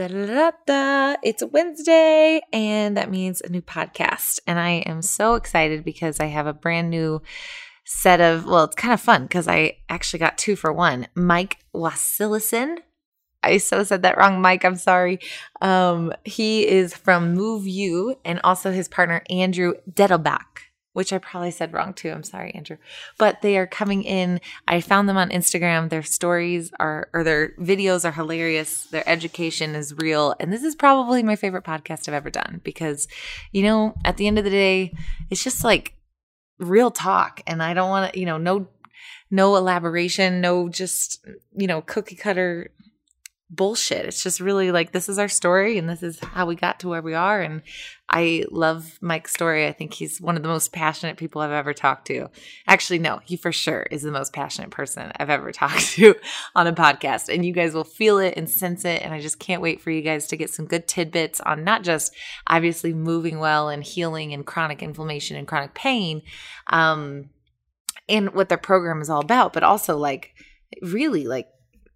Da-da-da-da. It's Wednesday, and that means a new podcast. And I am so excited because I have a brand new set of, well, it's kind of fun because I actually got two for one. Mike Wasilison. I so said that wrong, Mike. I'm sorry. Um, he is from Move You, and also his partner, Andrew Dettelbach which I probably said wrong too. I'm sorry, Andrew. But they are coming in. I found them on Instagram. Their stories are, or their videos are hilarious. Their education is real. And this is probably my favorite podcast I've ever done because, you know, at the end of the day, it's just like real talk. And I don't want to, you know, no, no elaboration, no just, you know, cookie cutter bullshit. It's just really like this is our story and this is how we got to where we are. And I love Mike's story. I think he's one of the most passionate people I've ever talked to. Actually, no, he for sure is the most passionate person I've ever talked to on a podcast. And you guys will feel it and sense it. And I just can't wait for you guys to get some good tidbits on not just obviously moving well and healing and chronic inflammation and chronic pain, um, and what their program is all about, but also like really like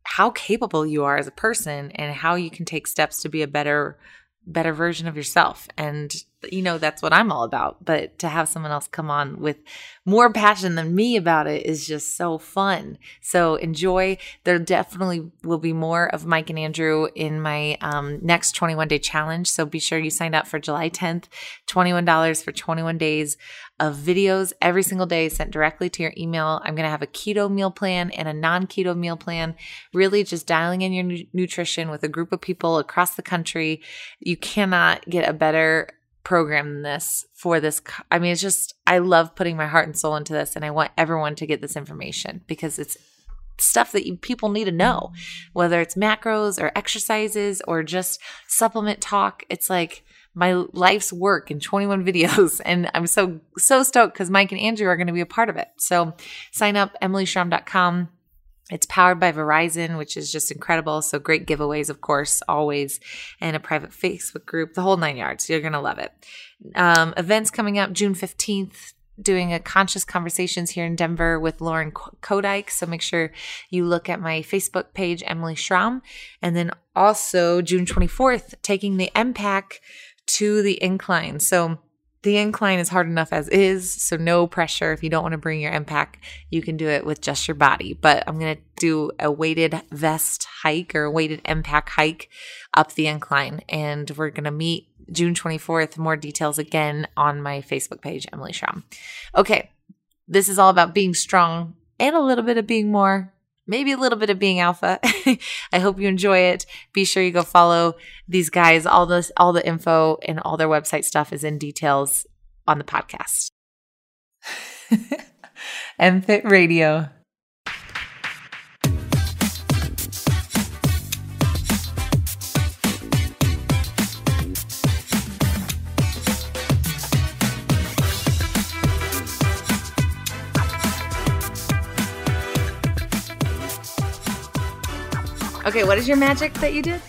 how capable you are as a person and how you can take steps to be a better better version of yourself. And you know that's what I'm all about. But to have someone else come on with more passion than me about it is just so fun. So enjoy. There definitely will be more of Mike and Andrew in my um, next 21 day challenge. So be sure you sign up for July 10th $21 for 21 days of videos every single day sent directly to your email. I'm going to have a keto meal plan and a non keto meal plan, really just dialing in your nu- nutrition with a group of people across the country. You cannot get a better program than this for this. I mean, it's just, I love putting my heart and soul into this, and I want everyone to get this information because it's stuff that you, people need to know, whether it's macros or exercises or just supplement talk. It's like, my life's work in 21 videos. And I'm so, so stoked because Mike and Andrew are going to be a part of it. So sign up, emilyschramm.com. It's powered by Verizon, which is just incredible. So great giveaways, of course, always, and a private Facebook group, the whole nine yards. You're going to love it. Um, events coming up June 15th, doing a conscious conversations here in Denver with Lauren Kodike. So make sure you look at my Facebook page, Emily Schramm. And then also June 24th, taking the M-Pack to the incline. So the incline is hard enough as is, so no pressure. If you don't want to bring your M-Pack, you can do it with just your body. But I'm going to do a weighted vest hike or a weighted M-Pack hike up the incline, and we're going to meet June 24th. More details again on my Facebook page, Emily Schramm. Okay, this is all about being strong and a little bit of being more maybe a little bit of being alpha. I hope you enjoy it. Be sure you go follow these guys. All this, all the info and all their website stuff is in details on the podcast. MFit Radio. Okay, what is your magic that you did?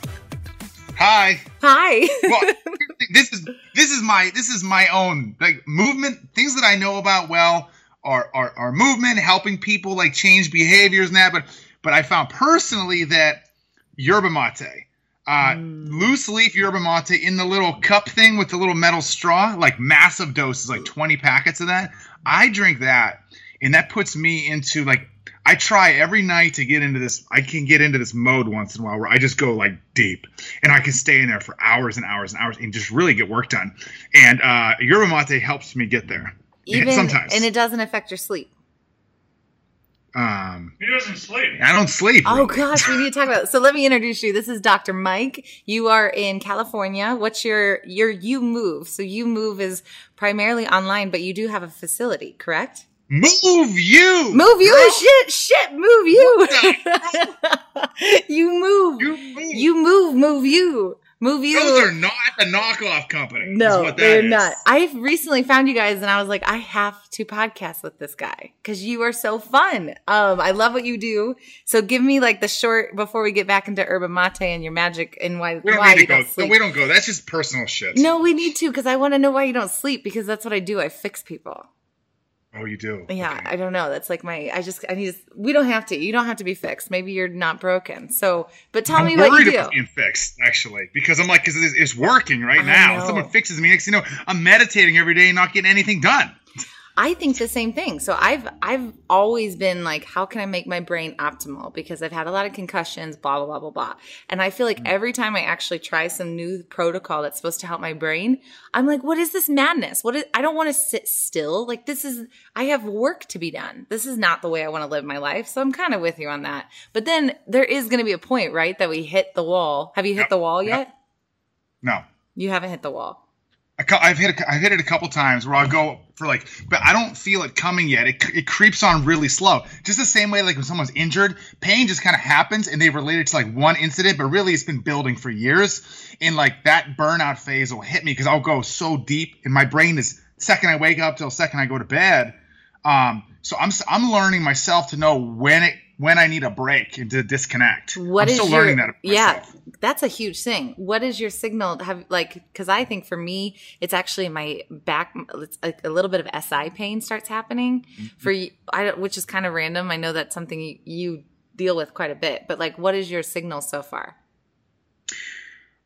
Hi. Hi. well, this is this is my this is my own like movement things that I know about well are are, are movement helping people like change behaviors and that but but I found personally that yerba mate uh, mm. loose leaf yerba mate in the little cup thing with the little metal straw like massive doses like 20 packets of that I drink that and that puts me into like I try every night to get into this. I can get into this mode once in a while where I just go like deep, and I can stay in there for hours and hours and hours and just really get work done. And uh, yerba mate helps me get there. Even sometimes, and it doesn't affect your sleep. Um, he doesn't sleep. I don't sleep. Oh gosh, we need to talk about. It. So let me introduce you. This is Dr. Mike. You are in California. What's your your you move? So you move is primarily online, but you do have a facility, correct? Move you. Move you. Girl. Shit, shit, move you. you move. You move. You move, move you. Move you. Those are not the knockoff company. No, they're is. not. I recently found you guys and I was like, I have to podcast with this guy because you are so fun. Um, I love what you do. So give me like the short before we get back into yerba mate and your magic and why, we don't why need to go. Don't we don't go. That's just personal shit. No, we need to because I want to know why you don't sleep because that's what I do. I fix people. Oh, you do. Yeah, Okay. I don't know. That's like my. I just. I need. To, we don't have to. You don't have to be fixed. Maybe you're not broken. So, but tell I'm me what you do. about being fixed, actually, because I'm like, because it's, it's working right I now. Someone fixes me, next, you know, I'm meditating every day and not getting anything done. I think the same thing. So I've I've always been like, how can I make my brain optimal? Because I've had a lot of concussions, blah blah blah blah blah. And I feel like Mm. every time I actually try some new protocol that's supposed to help my brain, I'm like, what is this madness? What is? I don't want to sit still. Like this is. I have work to be done. This is not the way I want to live my life. So I'm kind of with you on that. But then there is going to be a point, right, that we hit the wall. Have you hit the wall yet? No. You haven't hit the wall. I I've hit I've hit it a couple times where I'll go for like, but I don't feel it coming yet. It, it creeps on really slow. Just the same way like when someone's injured, pain just kind of happens and they relate it to like one incident, but really it's been building for years. And like that burnout phase will hit me because I'll go so deep and my brain is second I wake up till second I go to bed. Um, so I'm I'm learning myself to know when it when I need a break and to disconnect. What I'm is still your learning that. Yeah? That's a huge thing. What is your signal? Have like because I think for me it's actually my back. It's a, a little bit of SI pain starts happening Mm-hmm. for you, I which is kind of random. I know that's something you, you deal with quite a bit. But like, what is your signal so far?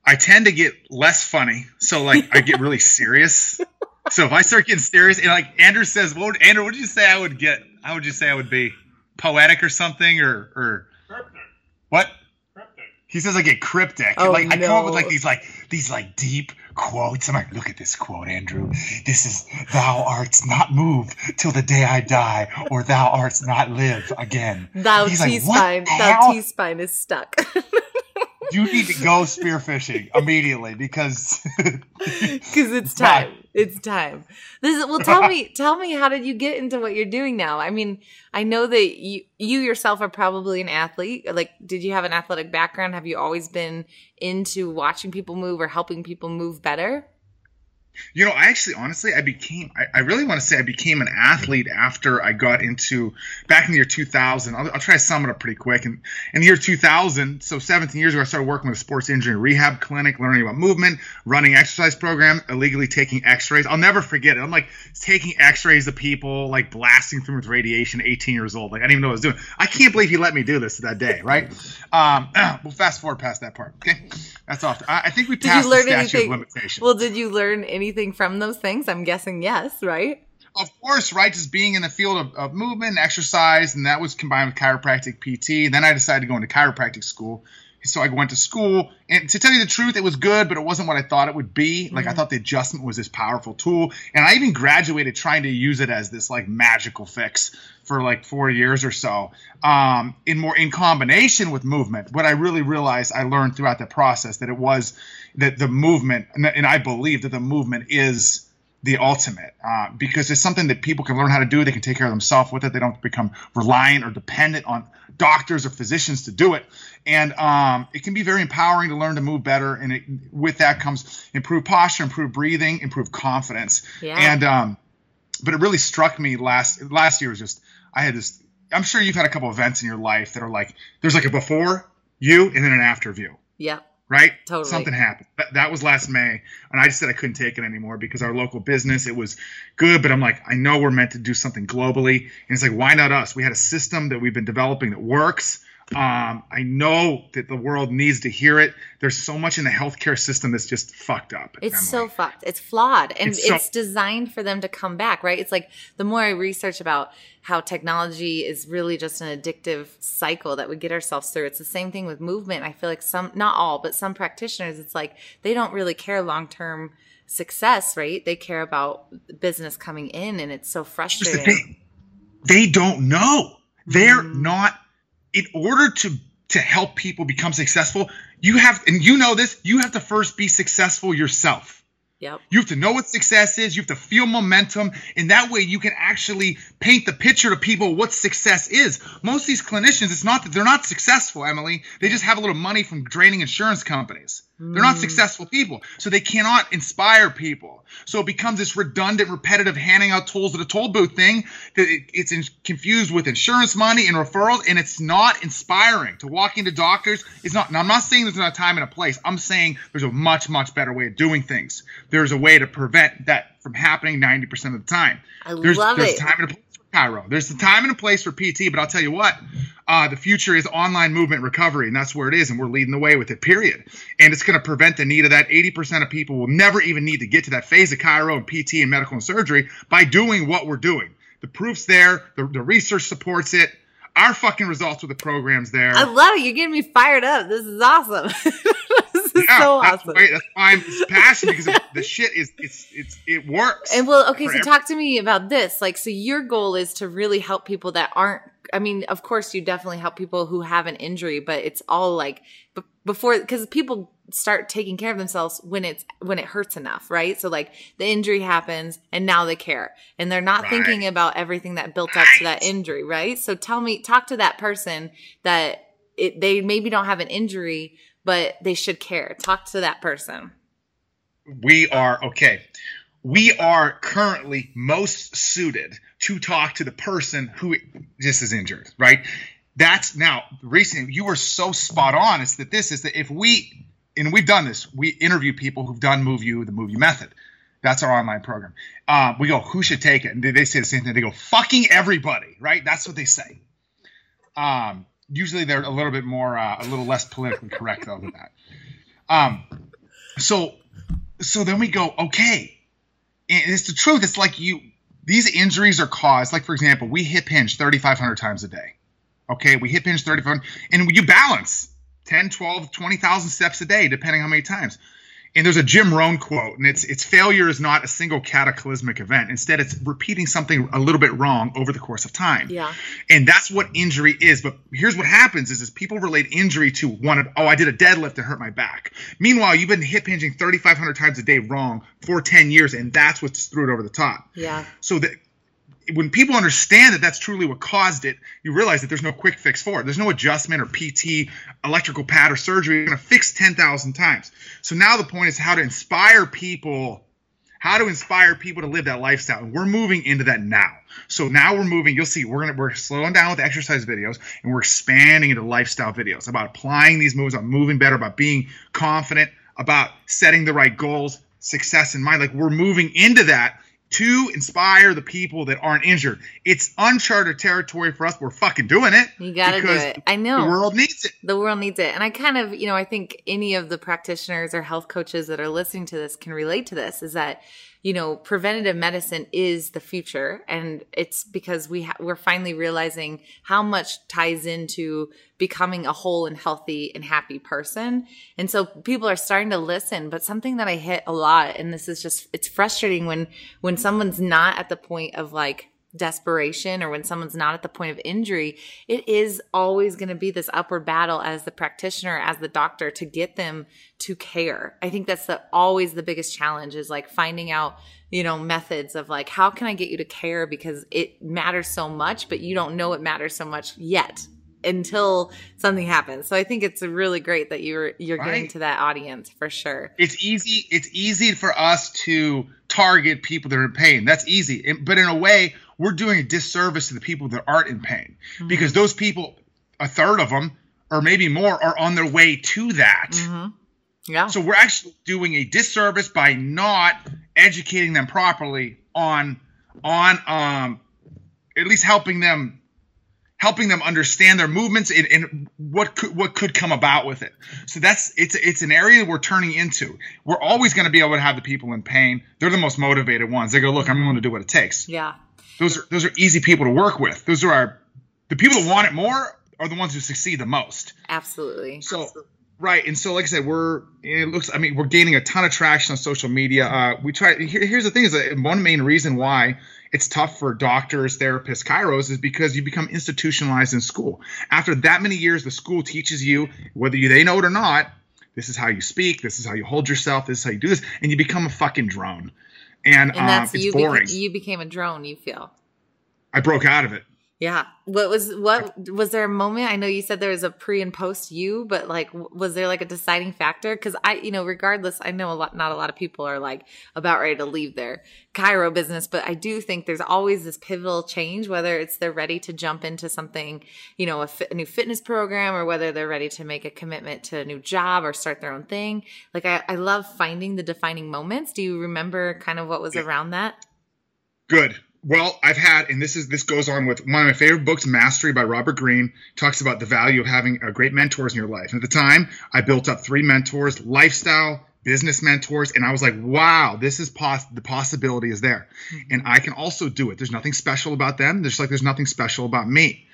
I tend to get less funny, so like I get really serious. So if I start getting serious, and like Andrew says, "What would, Andrew? What did you say I would get? How would you say I would be? Poetic or something, or or what? He says I get cryptic. Oh, like I come up with like these like these like deep quotes. I'm like, look at this quote, Andrew. This is thou art not moved till the day I die, or thou art not live again. Thou He's like, t spine. the Thou? T spine is stuck. You need to go spearfishing immediately because because it's time. It's time. This is, well, tell me, tell me, how did you get into what you're doing now? I mean, I know that you you yourself are probably an athlete. Like, did you have an athletic background? Have you always been into watching people move or helping people move better? You know, I actually, honestly, I became, I, I really want to say I became an athlete after I got into, back in the year 2000. I'll, I'll try to sum it up pretty quick. And in the year 2000, so 17 years ago, I started working with a sports injury rehab clinic, learning about movement, running exercise program, illegally taking x-rays. I'll never forget it. I'm like taking x-rays of people, like blasting them with radiation, 18 years old. Like I didn't even know what I was doing. I can't believe he let me do this that day, right? Um, we'll fast forward past that part. Okay. That's off. I, I think we Did you passed the learn statute anything? of limitations. Well, did you learn anything from those things? I'm guessing yes, right? of course, right? Just being in the field of, of movement and exercise, and that was combined with chiropractic PT. Then I decided to go into chiropractic school. So I went to school, and to tell you the truth, it was good, but it wasn't what I thought it would be. Like I thought the adjustment was this powerful tool, and I even graduated trying to use it as this like magical fix for like four years or so. Um, in more in combination with movement, what I really realized I learned throughout the process that it was that the movement, and, and I believe that the movement is the ultimate uh, because it's something that people can learn how to do. They can take care of themselves with it. They don't become reliant or dependent on doctors or physicians to do it. And um, it can be very empowering to learn to move better. And it, with that comes improved posture, improved breathing, improved confidence. Yeah. And um, but it really struck me last last year was just I had this. I'm sure you've had a couple events in your life that are like there's like a before you and then an after view Yep. Right? Totally. Something happened. That, that was last May, and I just said I couldn't take it anymore because our local business it was good, but I'm like, I know we're meant to do something globally, and it's like, why not us? We had a system that we've been developing that works. Um, I know that the world needs to hear it. There's so much in the healthcare system that's just fucked up. It's so fucked. It's flawed. And It's it's, designed for them to come back, right? It's like the more I research about how technology is really just an addictive cycle that we get ourselves through. It's the same thing with movement. I feel like some, not all, but some practitioners, it's like they don't really care long term success, right? They care about business coming in and it's so Here's the frustrating. They don't know. They're Mm. not. In order to to help people become successful, you have, and you know this, you have to first be successful yourself. Yep. You have to know what success is. You have to feel momentum. And that way you can actually paint the picture to people what success is. Most of these clinicians, it's not that they're not successful, Emily. They just have a little money from draining insurance companies. They're not Mm. successful people. So they cannot inspire people. So it becomes this redundant, repetitive handing out tools at a toll booth thing that it's in, confused with insurance money and referrals, and it's not inspiring. To walk into doctors is not, now I'm not saying there's not a time and a place. I'm saying there's a much, much better way of doing things. There's a way to prevent that from happening 90% of the time. I There's, love there's it. time and a place for chiro. There's a time and a place for PT, but I'll tell you what, uh, the future is online movement recovery, and that's where it is, and we're leading the way with it. Period. And it's going to prevent the need of that. 80% of people will never even need to get to that phase of chiro and PT and medical and surgery by doing what we're doing. The proof's there. The, the research supports it. Our fucking results with the programs there. I love it. You're getting me fired up. This is awesome. yeah, so that's awesome. Why, that's why I'm passionate because the shit is it's it's it works. And well, okay, so every- talk to me about this. Like, so your goal is to really help people that aren't. I mean, of course, you definitely help people who have an injury, but it's all like b- before because people start taking care of themselves when it's when it hurts enough, right? So like the injury happens and now they care and they're not Right. thinking about everything that built up to that injury, right? So tell me, talk to that person that it, they maybe don't have an injury, but they should care. Talk to that person. we are okay. We are currently most suited to talk to the person who just is injured, right? That's now recently you were so spot on. Is that this is that if we and we've done this, we interview people who've done Move You, the Move You method. That's our online program. Uh, we go, who should take it? And they say the same thing. They go, fucking everybody, right? That's what they say. Um, usually they're a little bit more, uh, a little less politically correct though than that. Um, so so then we go, okay. And it's the truth. It's like you, these injuries are caused, like for example, we hip hinge 3,500 times a day. Okay. We hip hinge 3,500 and you balance 10, 12, 20,000 steps a day, depending how many times. And there's a Jim Rohn quote, and it's it's failure is not a single cataclysmic event. Instead, it's repeating something a little bit wrong over the course of time. Yeah. And that's what injury is. But here's what happens is, is people relate injury to one of, oh, I did a deadlift and hurt my back. Meanwhile, you've been hip hinging 3,500 times a day wrong for 10 years, and that's what's threw it over the top. Yeah. So that when people understand that that's truly what caused it, you realize that there's no quick fix for it. There's no adjustment or PT, electrical pad, or surgery. Going to fix 10,000 times. So now the point is how to inspire people, how to inspire people to live that lifestyle. And we're moving into that now. So now we're moving. You'll see we're gonna we're slowing down with exercise videos and we're expanding into lifestyle videos about applying these moves, about moving better, about being confident, about setting the right goals, success in mind. Like we're moving into that to inspire the people that aren't injured. It's uncharted territory for us. We're fucking doing it. You got to do it. I know. The world needs it. the world needs it. And I kind of, you know, I think any of the practitioners or health coaches that are listening to this can relate to this is that, you know, preventative medicine is the future. And it's because we ha- we're finally realizing how much ties into becoming a whole and healthy and happy person. And so people are starting to listen, but something that I hit a lot, and this is just, it's frustrating when, when someone's not at the point of like, desperation or when someone's not at the point of injury, it is always going to be this upward battle as the practitioner, as the doctor to get them to care. I think that's the always the biggest challenge is like finding out, you know, methods of like how can I get you to care because it matters so much, but you don't know it matters so much yet until something happens. So I think it's really great that you're you're getting to that audience for sure. it's easy it's easy for us to target people that are in pain that's easy but in a way we're doing a disservice to the people that aren't in pain because those people a third of them or maybe more are on their way to that Mhm. Yeah. so we're actually doing a disservice by not educating them properly on on um at least helping them helping them understand their movements and, and what could what could come about with it. So that's it's it's an area we're turning into. We're always going to be able to have the people in pain. They're the most motivated ones. They go, look, I'm going to do what it takes. yeah. Those are those are easy people to work with. Those are our the people that want it more are the ones who succeed the most. Absolutely. So right, and so like I said, we're it looks. I mean, we're gaining a ton of traction on social media. Uh, we try. Here, here's the thing: is that one main reason why it's tough for doctors, therapists, chiros is because you become institutionalized in school. After that many years, the school teaches you whether you they know it or not. This is how you speak. This is how you hold yourself. This is how you do this, and you become a fucking drone. And, And um, that's it's you boring. beca- you became a drone, you feel. I broke out of it. Yeah. What was what was there a moment? I know you said there was a pre and post you, but like was there like a deciding factor? Cuz I, you know, regardless, I know a lot not a lot of people are like about ready to leave their chiro business, but I do think there's always this pivotal change whether it's they're ready to jump into something, you know, a, fit, a new fitness program or whether they're ready to make a commitment to a new job or start their own thing. Like I I love finding the defining moments. Do you remember kind of what was yeah. around that? Good well, I've had, and this is this goes on with one of my favorite books, Mastery by Robert Greene, talks about the value of having a great mentors in your life. And at the time, I built up three mentors, lifestyle, business mentors, and I was like, wow, this is pos- the possibility is there, mm-hmm. and I can also do it. There's nothing special about them. There's like there's nothing special about me.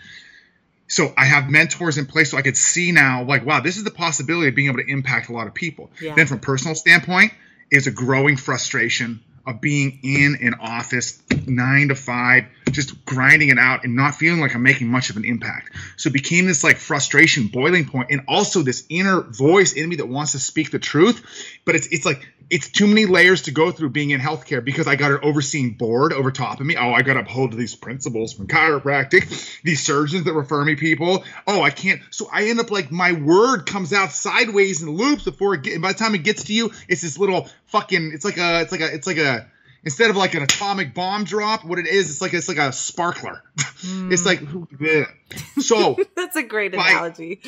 So I have mentors in place, so I could see now, like, wow, this is the possibility of being able to impact a lot of people. Yeah. Then, from personal standpoint, is a growing frustration of being in an office nine to five, just grinding it out and not feeling like I'm making much of an impact. So it became this like frustration boiling point and also this inner voice in me that wants to speak the truth. But it's it's like it's too many layers to go through being in healthcare because I got an overseeing board over top of me. Oh, I got to uphold these principles from chiropractic, these surgeons that refer me people. Oh, I can't. So I end up like my word comes out sideways in loops before it get, by the time it gets to you, it's this little fucking, it's like a, it's like a, it's like a, instead of like an atomic bomb drop, what it is, it's like, it's like a sparkler. Mm. it's like, yeah. so. That's a great analogy.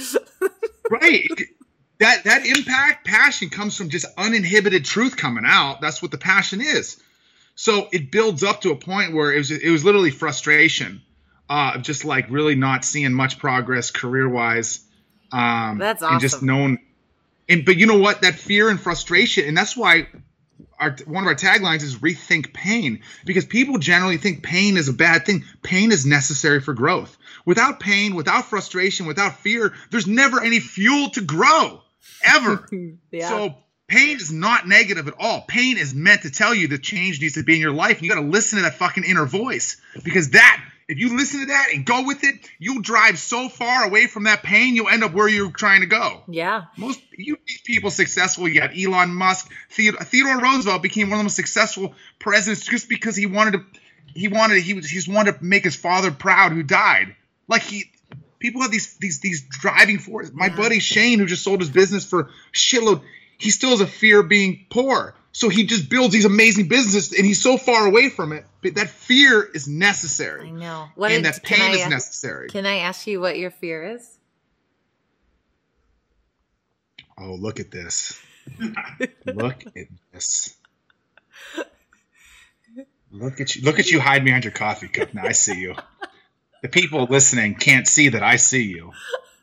right that that impact passion comes from just uninhibited truth coming out. That's what the passion is. So it builds up to a point where it was it was literally frustration uh just like really not seeing much progress career wise um that's awesome and just known and but you know what? That fear and frustration and that's why our one of our taglines is rethink pain because people generally think pain is a bad thing. Pain is necessary for growth. Without pain without frustration without fear there's never any fuel to grow ever. yeah. So pain is not negative at all. Pain is meant to tell you the change needs to be in your life. And you got to listen to that fucking inner voice because that, if you listen to that and go with it, you'll drive so far away from that pain, you'll end up where you're trying to go. Yeah. Most you people successful. You got Elon Musk. Theodore, Theodore Roosevelt became one of the most successful presidents just because he wanted to. He wanted. He was. He's wanted to make his father proud, who died. Like he people have these these these driving forces. My buddy Shane, who just sold his business for shitload, he still has a fear of being poor. So he just builds these amazing businesses, and he's so far away from it. But that fear is necessary. I know. What and that pain is necessary. Can I ask you what your fear is? Oh, look at this! look at this! Look at you! Look at you hide behind your coffee cup. Now I see you the people listening can't see that I see you.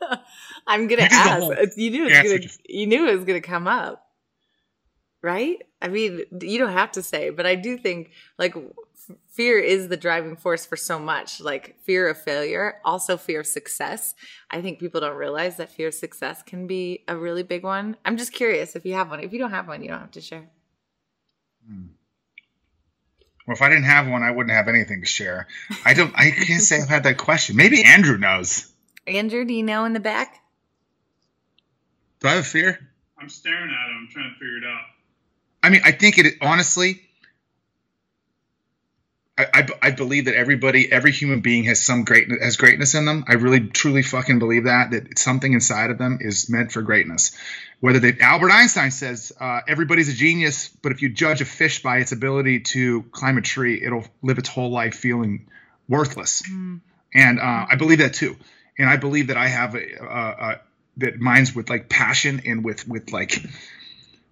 I'm gonna ask. You knew it was gonna, you knew it was gonna come up, right? I mean, you don't have to say, but I do think like fear is the driving force for so much. Like fear of failure, also fear of success. I think people don't realize that fear of success can be a really big one. I'm just curious if you have one. If you don't have one, you don't have to share. Hmm. Well, if I didn't have one, I wouldn't have anything to share. I don't. I can't say I've had that question. Maybe Andrew knows. Andrew, do you know in the back? Do I have a fear? I'm staring at him, I'm trying to figure it out. I mean, I think it honestly. I, I, I, believe that everybody, every human being has some great has greatness in them. I really, truly, fucking believe that that something inside of them is meant for greatness whether they Albert Einstein says uh, everybody's a genius, but if you judge a fish by its ability to climb a tree, it'll live its whole life feeling worthless. Mm. And uh, I believe that too. And I believe that I have a, a, a, that mine's with like passion and with with like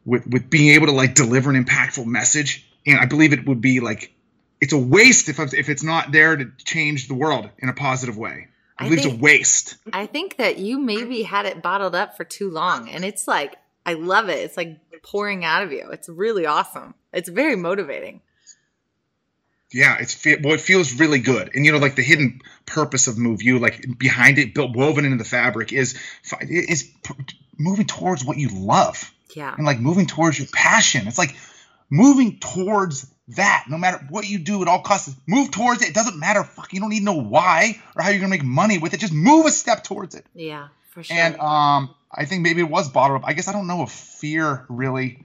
with with being able to like deliver an impactful message. And I believe it would be like it's a waste if if it's not there to change the world in a positive way. I believe think, it's a waste. I think that you maybe had it bottled up for too long, and it's like I love it. It's like pouring out of you. It's really awesome. It's very motivating. Yeah, it's well, it feels really good, and you know, like the hidden purpose of Move You, like behind it, built woven into the fabric, is is moving towards what you love. Yeah, and like moving towards your passion. It's like moving towards that no matter what you do at all costs move towards it. It doesn't matter. Fuck you don't need to know why or how you're gonna make money with it. Just move a step towards it. Yeah for sure. And um i think maybe it was bottled up. I guess i don't know if fear really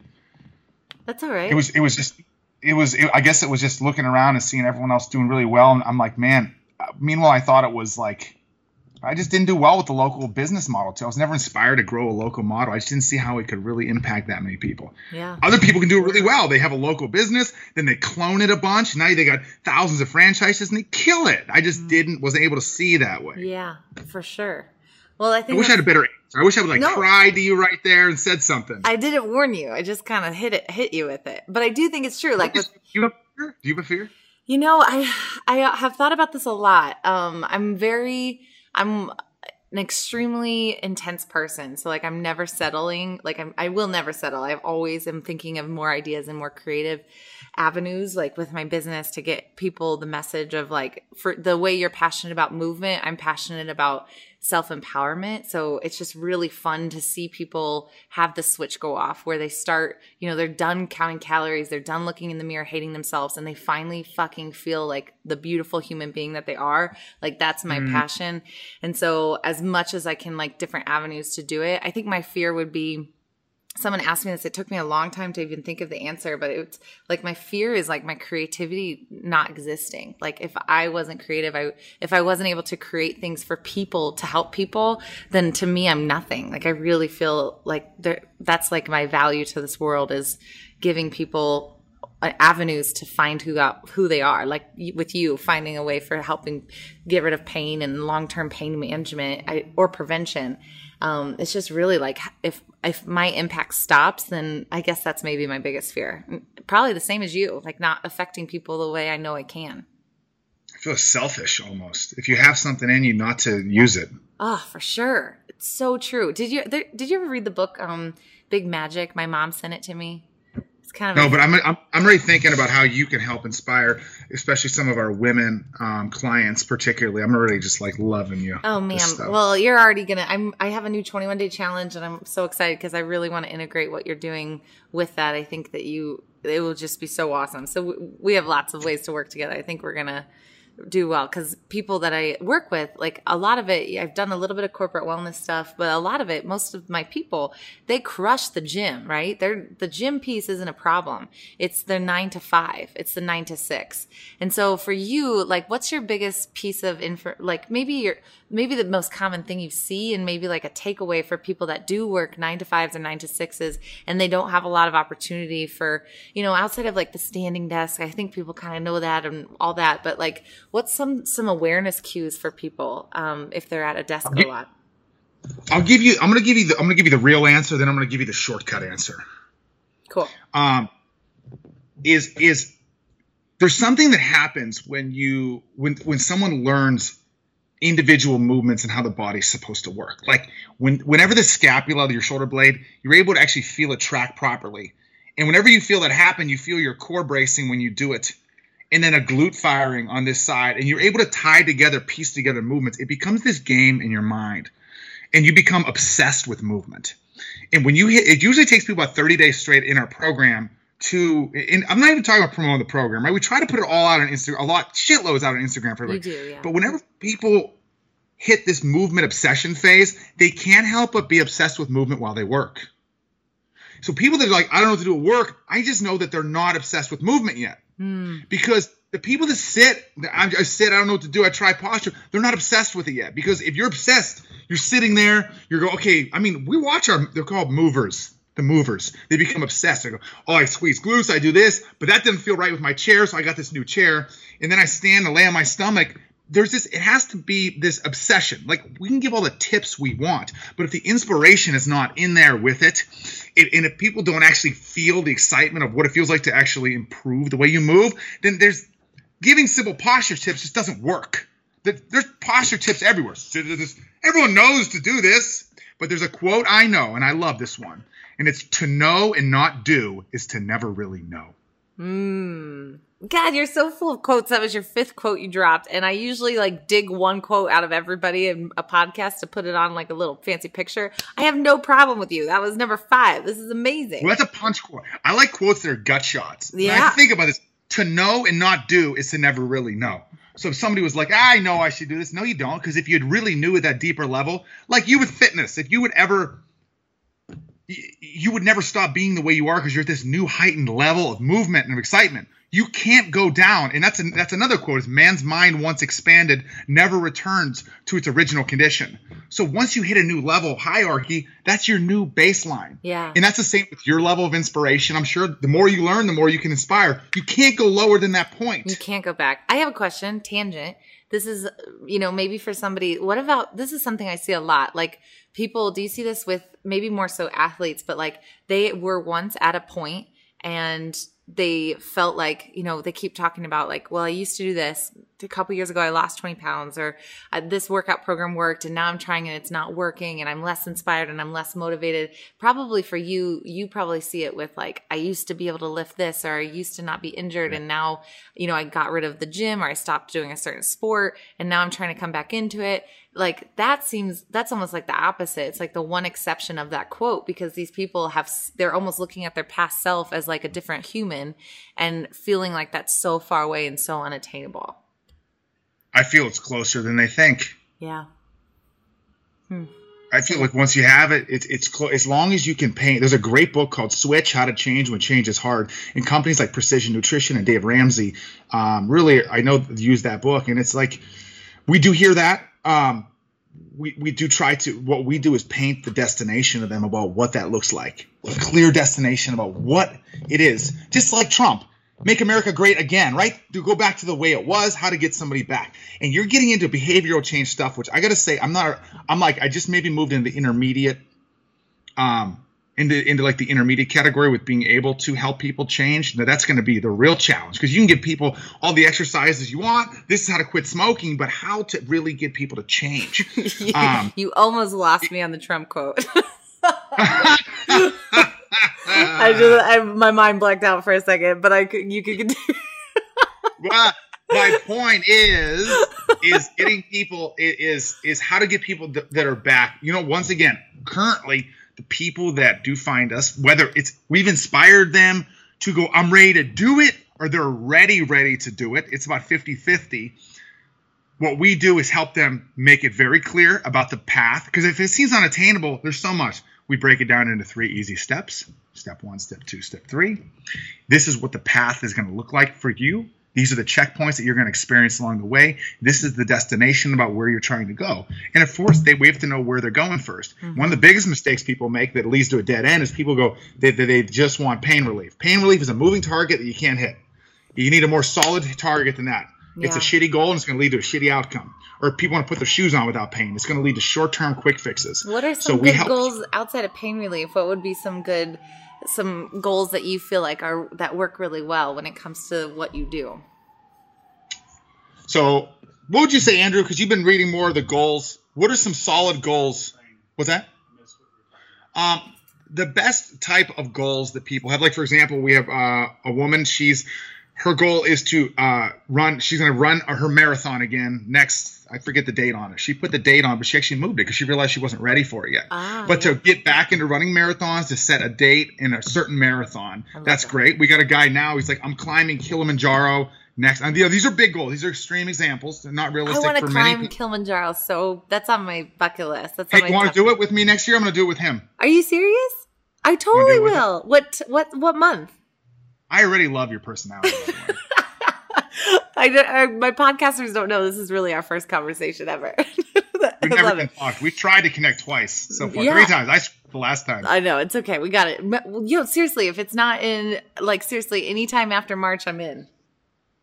that's all right. It was it was just it was it, i guess it was just looking around and seeing everyone else doing really well. And i'm like man meanwhile, I thought it was like I just didn't do well with the local business model too. I was never inspired to grow a local model. I just didn't see how it could really impact that many people. Yeah. Other people can do it really well. They have a local business, then they clone it a bunch. Now they got thousands of franchises and they kill it. I just didn't wasn't able to see that way. Yeah, for sure. Well, I think I wish I had a better answer. I wish I would like No. cried to you right there and said something. I didn't warn you. I just kind of hit it, hit you with it. But I do think it's true. Like do you have a fear? Do you have a fear? You know, I I have thought about this a lot. Um, I'm very I'm an extremely intense person. So like I'm never settling. Like I'm I will never settle. I always am thinking of more ideas and more creative avenues like with my business to get people the message of like for the way you're passionate about movement, I'm passionate about self-empowerment. So it's just really fun to see people have the switch go off where they start, you know, they're done counting calories, they're done looking in the mirror hating themselves and they finally fucking feel like the beautiful human being that they are. Like that's my mm. passion. And so as much as I can like different avenues to do it, I think my fear would be someone asked me this it took me a long time to even think of the answer but it's like my fear is like my creativity not existing. Like if i wasn't creative i if i wasn't able to create things for people to help people then to me i'm nothing. Like i really feel like there that's like my value to this world is giving people uh, avenues to find who got who they are. Like with you finding a way for helping get rid of pain and long-term pain management or prevention um, it's just really like if if my impact stops then i guess that's maybe my biggest fear. Probably the same as you like not affecting people the way i know i can. I feel selfish almost. If you have something in you, not to use it. oh for sure. It's so true. Did you did you ever read the book um big magic? My mom sent it to me it's kind of No, but I'm, I'm I'm already thinking about how you can help inspire, especially some of our women um, clients, particularly. I'm already just like loving you. Oh man. Well, you're already gonna. I'm. I have a new 21 day challenge, and I'm so excited because I really want to integrate what you're doing with that. I think that you. It will just be so awesome. So we have lots of ways to work together. I think we're gonna do well because people that I work with, like a lot of it, I've done a little bit of corporate wellness stuff, but a lot of it, most of my people, they crush the gym, right? They're the gym piece isn't a problem. It's the nine to five. It's the nine to six. And so for you, like, what's your biggest piece of info? Like maybe your maybe the most common thing you see, and maybe like a takeaway for people that do work nine to fives or nine to sixes, and they don't have a lot of opportunity for you know outside of like the standing desk. I think people kind of know that and all that, but like, what's some some awareness cues for people um, if they're at a desk a lot? I'll give you. I'm gonna give you. The, I'm gonna give you the real answer. Then I'm gonna give you the shortcut answer. Cool. um, is is there's something that happens when you when when someone learns individual movements and how the body's supposed to work. Like when whenever the scapula, of your shoulder blade, you're able to actually feel it track properly. And whenever you feel that happen, you feel your core bracing when you do it. And then a glute firing on this side, and you're able to tie together, piece together movements. It becomes this game in your mind, and you become obsessed with movement. And when you hit, it usually takes people about 30 days straight in our program to. And I'm not even talking about promoting the program, right? We try to put it all out on Instagram, a lot, shitloads out on Instagram for everybody. do, yeah. But whenever people hit this movement obsession phase, they can't help but be obsessed with movement while they work. So people that are like, I don't know what to do at work, I just know that they're not obsessed with movement yet. Hmm. Because the people that sit, I, I sit, I don't know what to do, I try posture, they're not obsessed with it yet. Because if you're obsessed, you're sitting there, you're going, okay, I mean, we watch our, they're called movers. The movers, they become obsessed. I go, oh, I squeeze glutes, I do this, but that didn't feel right with my chair, so I got this new chair. And then I stand and lay on my stomach. There's this, it has to be this obsession. Like, we can give all the tips we want, but if the inspiration is not in there with it, it and if people don't actually feel the excitement of what it feels like to actually improve the way you move, then there's giving simple posture tips just doesn't work. There's posture tips everywhere. Everyone knows to do this, but there's a quote I know, and I love this one. And it's to know and not do is to never really know. Mm. God, you're so full of quotes. That was your fifth quote you dropped. And I usually like dig one quote out of everybody in a podcast to put it on like a little fancy picture. I have no problem with you. That was number five. This is amazing. Well, that's a punch quote. I like quotes that are gut shots. Yeah. I think about this. To know and not do is to never really know. So if somebody was like, I know I should do this, no, you don't. Because if you'd really knew at that deeper level, like you with fitness, if you would ever you would never stop being the way you are because you're at this new heightened level of movement and of excitement. You can't go down, and that's a, that's another quote: "Is man's mind once expanded never returns to its original condition." So once you hit a new level hierarchy, that's your new baseline. Yeah, and that's the same with your level of inspiration. I'm sure the more you learn, the more you can inspire. You can't go lower than that point. You can't go back. I have a question, tangent. This is, you know, maybe for somebody. What about this? Is something I see a lot, like people do you see this with maybe more so athletes but like they were once at a point and they felt like you know they keep talking about like well i used to do this. A couple years ago i lost 20 pounds or uh, this workout program worked and now i'm trying and it's not working and i'm less inspired and i'm less motivated. Probably for you you probably see it with like i used to be able to lift this or i used to not be injured and now you know i got rid of the gym or i stopped doing a certain sport and now i'm trying to come back into it like that seems that's almost like the opposite it's like the one exception of that quote because these people have they're almost looking at their past self as like a different human and feeling like that's so far away and so unattainable i feel it's closer than they think yeah hmm. I feel like once you have it, it's it's clo- as long as you can paint. There's a great book called Switch: How to Change When Change is Hard, and companies like Precision Nutrition and Dave Ramsey um, really I know use that book, and it's like we do hear that um, we, we do try to what we do is paint the destination of them about what that looks like. A clear destination about what it is. Just like trump. Make america great again right? To go back to the way it was how to get somebody back. And you're getting into behavioral change stuff which i gotta say i'm not i'm like i just maybe moved into the intermediate um into into like the intermediate category with being able to help people change. Now that's going to be the real challenge because you can give people all the exercises you want. This is how to quit smoking, but how to really get people to change. you, um, you almost lost me on the Trump quote. I just I, my mind blacked out for a second, but I could you could continue. well, my point is is getting people is is how to get people that are back. You know, once again, currently the people that do find us, whether it's we've inspired them to go, I'm ready to do it, or they're ready, ready to do it. It's about 50 50. What we do is help them make it very clear about the path. Because if it seems unattainable, there's so much. We break it down into three easy steps step one, step two, step three. This is what the path is going to look like for you. These are the checkpoints that you're going to experience along the way. This is the destination about where you're trying to go. And of course, they, we have to know where they're going 1st mm-hmm. One of the biggest mistakes people make that leads to a dead end is people go, they, they, they just want pain relief. Pain relief is a moving target that you can't hit. You need a more solid target than that. Yeah. It's a shitty goal and it's going to lead to a shitty outcome. Or people want to put their shoes on without pain. It's going to lead to short term quick fixes. What are some so good help- goals outside of pain relief? What would be some good some goals that you feel like are that work really well when it comes to what you do? So, what would you say, Andrew? Because you've been reading more of the goals. What are some solid goals? What's that? Um, the best type of goals that people have, like for example, we have uh, a woman. She's her goal is to uh, run. She's going to run her marathon again next. I forget the date on it. She put the date on, but she actually moved it because she realized she wasn't ready for it yet. Ah, but yeah. to get back into running marathons, to set a date in a certain marathon, that's that. great. We got a guy now. He's like, I'm climbing Kilimanjaro Next, and these are big goals. These are extreme examples. They're not realistic. I want to climb. Kilimanjaro, so that's on my bucket list. That's hey, you want to do it with me next year? I'm going to do it with him. Are you serious? I totally will. What what what month? I already love your personality. I, I, my podcasters don't know this is really our first conversation ever. We've never been talked. We tried to connect twice so far. Yeah. Three times. I the last time. I know it's okay. We got it. Yo, seriously, if it's not in like seriously, anytime after March, I'm in. All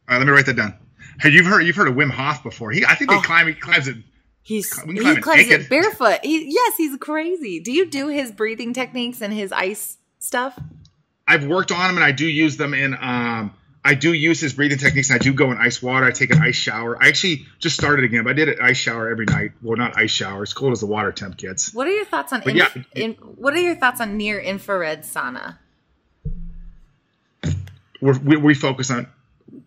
right, let me write that down. Hey, you've heard you've heard of Wim Hof before. He, I think he, oh. climb, he climbs it. He's he climbs it barefoot. He, yes, he's crazy. Do you do his breathing techniques and his ice stuff? I've worked on him, and I do use them in. Um, I do use his breathing techniques, and I do go in ice water. I take an ice shower. I actually just started again, but I did an ice shower every night. Well, not ice shower. As cold as the water temp gets. What are your thoughts on? Yeah, in, what are your thoughts on near infrared sauna? We're, we we focus on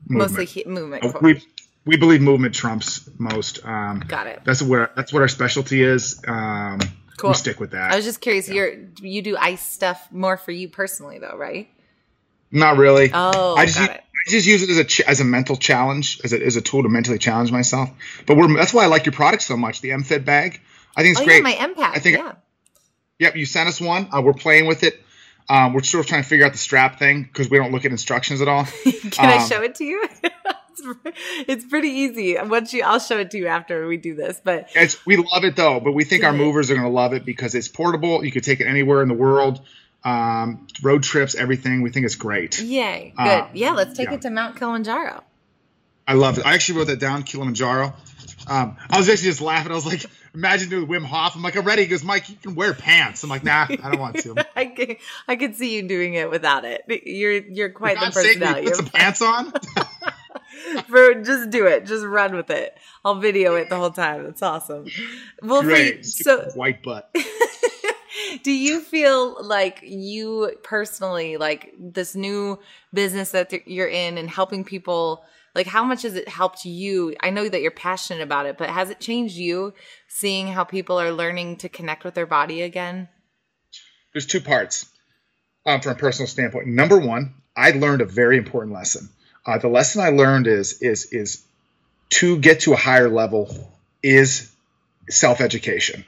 movement. mostly he- movement. Oh, we we believe movement trumps most. Um, Got it. That's where that's what our specialty is. Um, cool. We stick with that. I was just curious. Yeah. You're you do ice stuff more for you personally, though, right? Not really. Oh, I just got use, it. I just use it as a ch- as a mental challenge, as a, as a tool to mentally challenge myself. But we're that's why I like your product so much. The MFit bag, I think it's oh, great. Yeah, my M-Pack. I think yeah. Yep, you sent us one. Uh, we're playing with it. Um, we're sort of trying to figure out the strap thing because we don't look at instructions at all. Can I Um, show it to you? it's, pretty easy. Once you, I'll show it to you after we do this. But It's, we love it though, but we think our movers are going to love it because it's portable. You could take it anywhere in the world. Um, road trips, everything. We think it's great. yay, good. Uh, yeah, let's take yeah. it to Mount Kilimanjaro. I love it. I actually wrote that down, Kilimanjaro. Um, I was actually just laughing. I was like, imagine doing Wim Hof. I'm like, I'm ready. He goes, Mike, you can wear pants. I'm like, nah, I don't want to. I can, I could see you doing it without it. You're you're quite the sake, you personality. put some pants on. Bro, just do it. Just run with it. I'll video it the whole time. It's awesome. Well, for so white butt. do you feel like you personally like this new business that th- you're in and helping people like how much has it helped you i know that you're passionate about it but has it changed you seeing how people are learning to connect with their body again There's two parts um, from a personal standpoint. Number one, I learned a very important lesson. Uh, the lesson I learned is is is to get to a higher level is self education.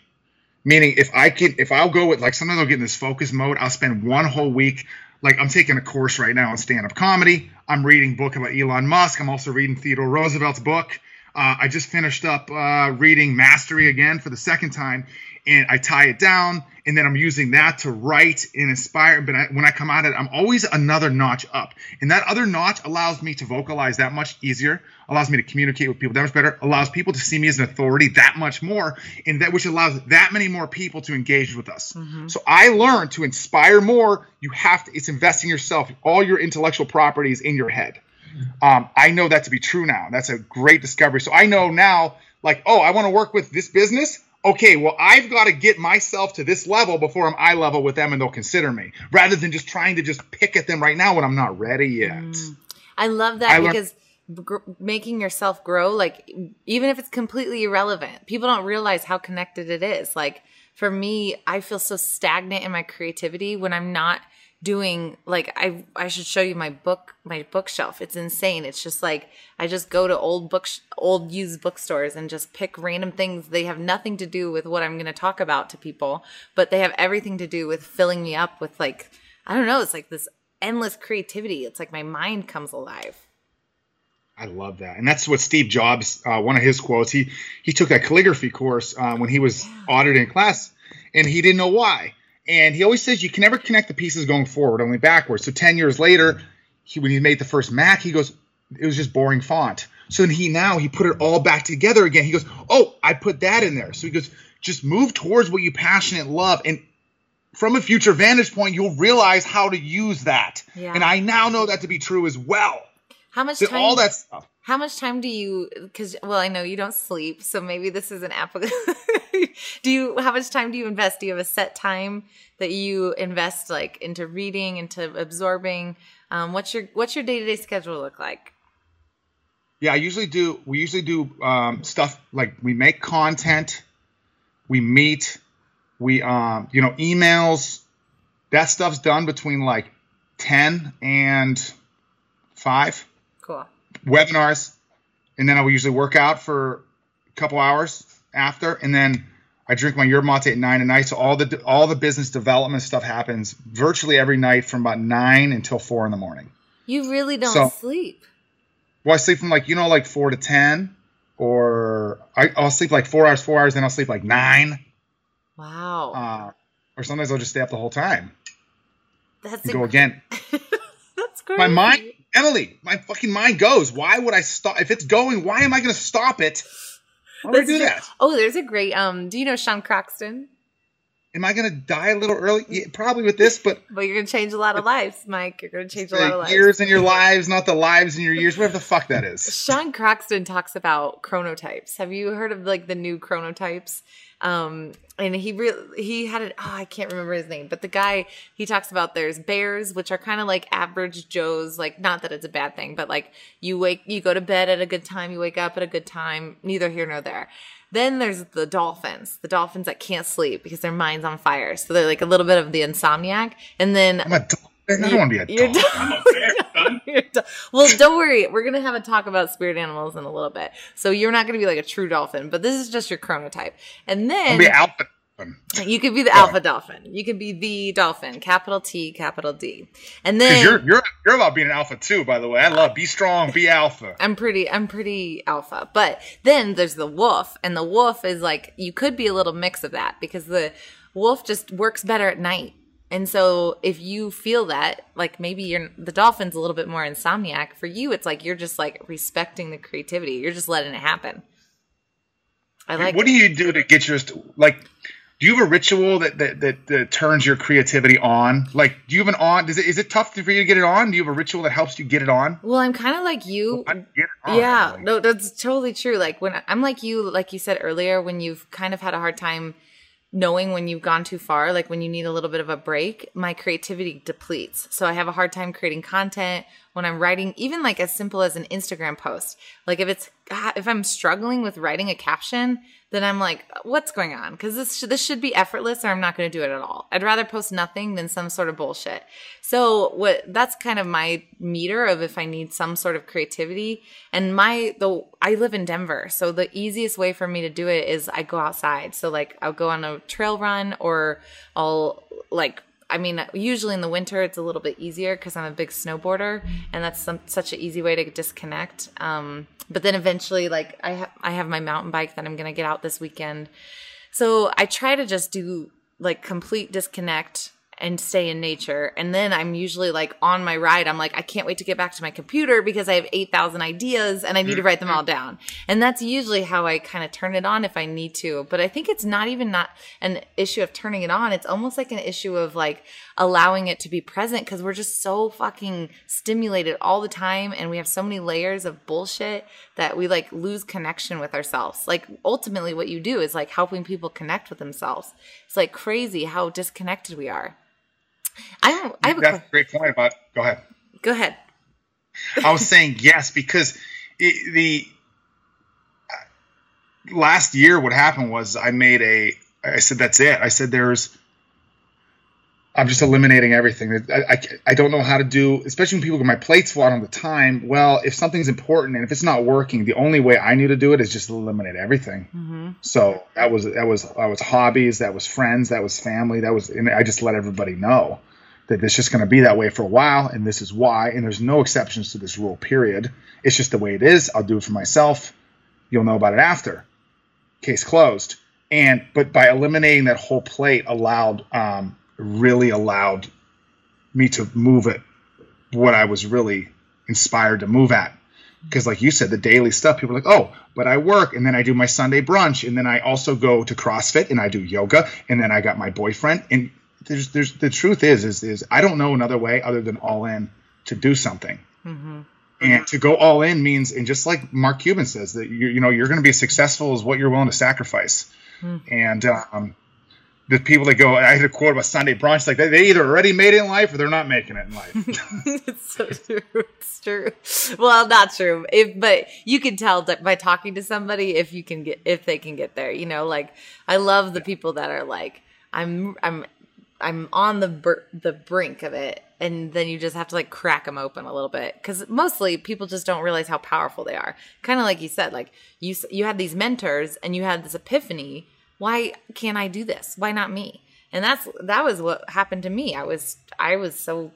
Meaning, if I can, if I'll go with like sometimes I'll get in this focus mode. I'll spend one whole week. Like I'm taking a course right now on stand up comedy. I'm reading book about Elon Musk. I'm also reading Theodore Roosevelt's book. Uh, I just finished up uh, reading Mastery again for the second time, and I tie it down, and then I'm using that to write and inspire. But I, when I come at it, I'm always another notch up, and that other notch allows me to vocalize that much easier, allows me to communicate with people that much better, allows people to see me as an authority that much more, and that which allows that many more people to engage with us. So I learned to inspire more. You have to. It's investing yourself, all your intellectual properties in your head. Um, I know that to be true now. That's a great discovery. So I know now, like, oh, I want to work with this business. Okay, well, I've got to get myself to this level before I'm eye level with them and they'll consider me, rather than just trying to just pick at them right now when I'm not ready yet. Mm. I love that I learned- because gr- making yourself grow, like even if it's completely irrelevant, people don't realize how connected it is. Like for me, I feel so stagnant in my creativity when I'm not doing like I I should show you my book my bookshelf. It's insane. It's just like I just go to old book old used bookstores and just pick random things. They have nothing to do with what I'm going to talk about to people, but they have everything to do with filling me up with like I don't know, it's like this endless creativity. It's like my mind comes alive. I love that, and that's what Steve Jobs. Uh, one of his quotes. He he took that calligraphy course uh, when he was audited in class, and he didn't know why. And he always says you can never connect the pieces going forward, only backwards. So ten years later, he, when he made the first Mac, he goes, it was just boring font. So then he now he put it all back together again. He goes, oh, I put that in there. So he goes, just move towards what you passionate love, and from a future vantage point, you'll realize how to use that. Yeah. And I now know that to be true as well. How much So time? all that stuff. How much time do you? Because well, I know you don't sleep, so maybe this is an applicable. do you? How much time do you invest? Do you have a set time that you invest like into reading, into absorbing? Um, what's your What's your day to day schedule look like? Yeah, I usually do. We usually do um, stuff like we make content, we meet, we um, you know emails. That stuff's done between like ten and five Cool. webinars, and then I will usually work out for a couple hours after, and then I drink my yerba mate at nine at night. So all the all the business development stuff happens virtually every night from about nine until four in the morning. You really don't So- sleep. Well, I sleep from like you know like four to ten, or I, I'll sleep like four hours, four hours, then I'll sleep like nine, Wow, uh, or sometimes I'll just stay up the whole time that's and go again. that's crazy. My mind, Emily, my fucking mind goes. Why would I stop? If it's going, why am I going to stop it? Why would I That's do that? Oh, there's a great. Um, do you know Sean Croxton? Am I going to die a little early? Yeah, probably with this, but Well, you're gonna change a lot of lives, Mike. You're gonna change a lot of the lives. years in your lives, not the lives in your years. Whatever the fuck that is. Sean Croxton talks about chronotypes. Have you heard of like the new chronotypes? Um, and he really he had it. Oh, I can't remember his name, but the guy he talks about there's bears, which are kind of like average Joes. Like not that it's a bad thing, but like you wake, you go to bed at a good time, you wake up at a good time. Neither here nor there. Then there's the dolphins, the dolphins that can't sleep because their mind's on fire. So they're like a little bit of the insomniac. And then I'm a dolphin. I don't want to be a You're dolphin. I'm a bear. You're do- well, don't worry. We're gonna have a talk about spirit animals in a little bit. So you're not gonna be like a true dolphin, but this is just your chronotype. And I'm then gonna be alpha. Dolphin. You could be the alpha dolphin. You could be the dolphin, capital T, capital D. And then you're you're you're about being an alpha too, by the way. I love be strong, be alpha. I'm pretty I'm pretty alpha. But then there's the wolf and the wolf is like you could be a little mix of that because the wolf just works better at night. And so if you feel that like maybe you're the dolphin's a little bit more insomniac, for you it's like you're just like respecting the creativity. You're just letting it happen. I like what do you do to get yours to like? Do you have a ritual that, that that that turns your creativity on? Like, do you have an on? Does it is it tough for you to get it on? Do you have a ritual that helps you get it on? Well, I'm kind of like you. It on, yeah, no, that's totally true. Like when I'm like you, like you said earlier, when you've kind of had a hard time knowing when you've gone too far, like when you need a little bit of a break, my creativity depletes. So I have a hard time creating content when I'm writing, even like as simple as an Instagram post. Like if it's ah, if I'm struggling with writing a caption, then I'm like, what's going on? Because this sh- this should be effortless, or I'm not going to do it at all. I'd rather post nothing than some sort of bullshit. So what that's kind of my meter of if I need some sort of creativity. And my the I live in Denver, so the easiest way for me to do it is I go outside. So like I'll go on a trail run, or I'll like I mean, usually in the winter it's a little bit easier because I'm a big snowboarder, and that's some, such an easy way to disconnect. Um, but then eventually, like I ha- I have my mountain bike that I'm gonna get out this weekend, so I try to just do like complete disconnect and stay in nature. And then I'm usually like on my ride, I'm like, I can't wait to get back to my computer because I have 8,000 ideas and I need to write them all mm-hmm. down. And that's usually how I kind of turn it on if I need to. But I think it's not even not an issue of turning it on. It's almost like an issue of like allowing it to be present because we're just so fucking stimulated all the time and we have so many layers of bullshit that we like lose connection with ourselves. Like ultimately what you do is like helping people connect with themselves. It's like crazy how disconnected we are. I have, I have a That's a great point about. Go ahead. go ahead. I was saying yes because it, the uh, last year what happened was I made a. I said that's it. I said there's. I'm just eliminating everything. I, I, I don't know how to do, especially when people get my plate's full, I don't the time. Well, if something's important and if it's not working, the only way I knew to do it is just eliminate everything. Mm-hmm. So that was that was that was hobbies, that was friends, that was family, that was, and I just let everybody know that it's just going to be that way for a while, and this is why. And there's no exceptions to this rule. Period. It's just the way it is. I'll do it for myself. You'll know about it after. Case closed. And but by eliminating that whole plate, allowed um, really allowed me to move it what I was really inspired to move at. Because like you said the daily stuff people are like oh but i work and then i do my sunday brunch and then i also go to crossfit and i do yoga and then i got my boyfriend and there's there's the truth is is is i don't know another way other than all in to do something. Mm-hmm. and to go all in means and just like mark cuban says that you, you know you're going to be as successful as what you're willing to sacrifice. And um the people that go i had a quote about sunday brunch like they, they either already made it in life or they're not making it in life it's so true. It's true. Well, not true. If but you can tell that by talking to somebody if you can get if they can get there. You know, like I love the people that are like I'm I'm I'm on the br- the brink of it, and then you just have to like crack them open a little bit because mostly people just don't realize how powerful they are. Kind of like you said, like you you had these mentors and you had this epiphany. Why can't I do this? Why not me? And that's that was what happened to me. I was I was so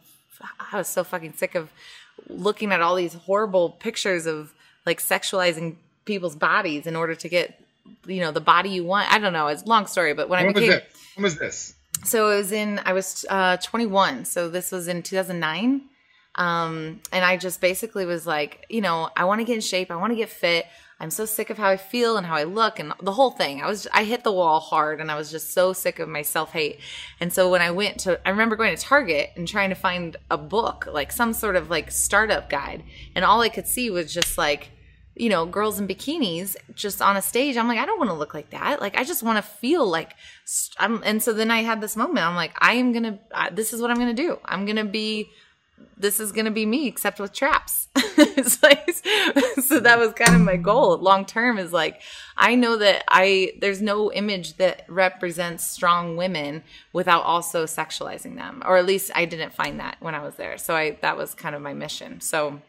I was so fucking sick of looking at all these horrible pictures of like sexualizing people's bodies in order to get you know the body you want. I don't know. It's a long story, but when I when was became this when was this so it was in I was uh 21. So this was in 2009. Um and I just basically was like, you know, I want to get in shape, I want to get fit. I'm so sick of how I feel and how I look and the whole thing. I was I hit the wall hard and I was just so sick of my self-hate. And so when I went to I remember going to Target and trying to find a book, like some sort of like startup guide, and all I could see was just like you know, girls in bikinis just on a stage. I'm like, I don't want to look like that. Like, I just want to feel like, I'm, and so then I had this moment. I'm like, I am going to, this is what I'm going to do. I'm going to be, this is going to be me, except with traps. like, so that was kind of my goal long term is like, I know that I, there's no image that represents strong women without also sexualizing them. Or at least I didn't find that when I was there. So I, that was kind of my mission. So,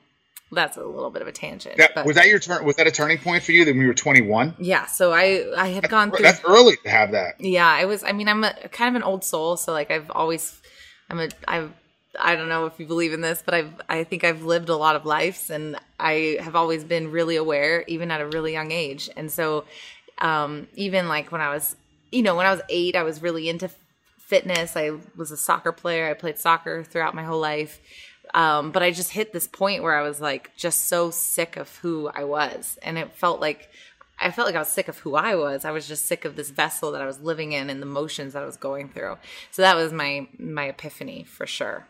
that's a little bit of a tangent. That, but- was that your turn? Was that a turning point for you? That when you were 21? yeah. So I I had gone through. That's early to have that. Yeah, I was. I mean, I'm a kind of an old soul, so like I've always, I'm a, I've, I don't know if you believe in this, but I've, I think I've lived a lot of lives, and I have always been really aware, even at a really young age. And so, um, even like when I was, you know, when I was eight, I was really into fitness. I was a soccer player. I played soccer throughout my whole life. Um, but I just hit this point where I was like just so sick of who I was, and it felt like I felt like I was sick of who I was. I was just sick of this vessel that I was living in and the motions that I was going through. So that was my my epiphany for sure.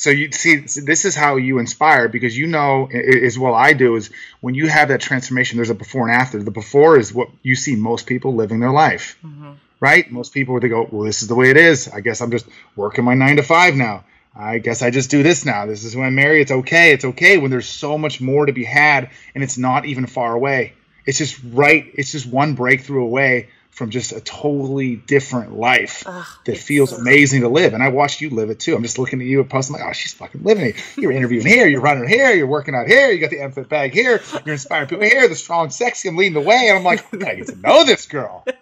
So you see, this is how you inspire because you know i- as well I do is when you have that transformation, there's a before and after. The before is what you see most people living their life, mm-hmm. right? Most people they go, well, this is the way it is. I guess I'm just working my nine to five now. I guess I just do this now. This is when I'm married. It's okay. It's okay when there's so much more to be had and it's not even far away. It's just right. It's just one breakthrough away from just a totally different life Ugh, that feels so- amazing to live. And I watched you live it too. I'm just looking at you and posting like, oh, she's fucking living it. You're interviewing here, you're running here, you're working out here, you got the MFit bag here, you're inspiring people here, the strong, sexy, I'm leading the way. And I'm like, I gotta get to know this girl.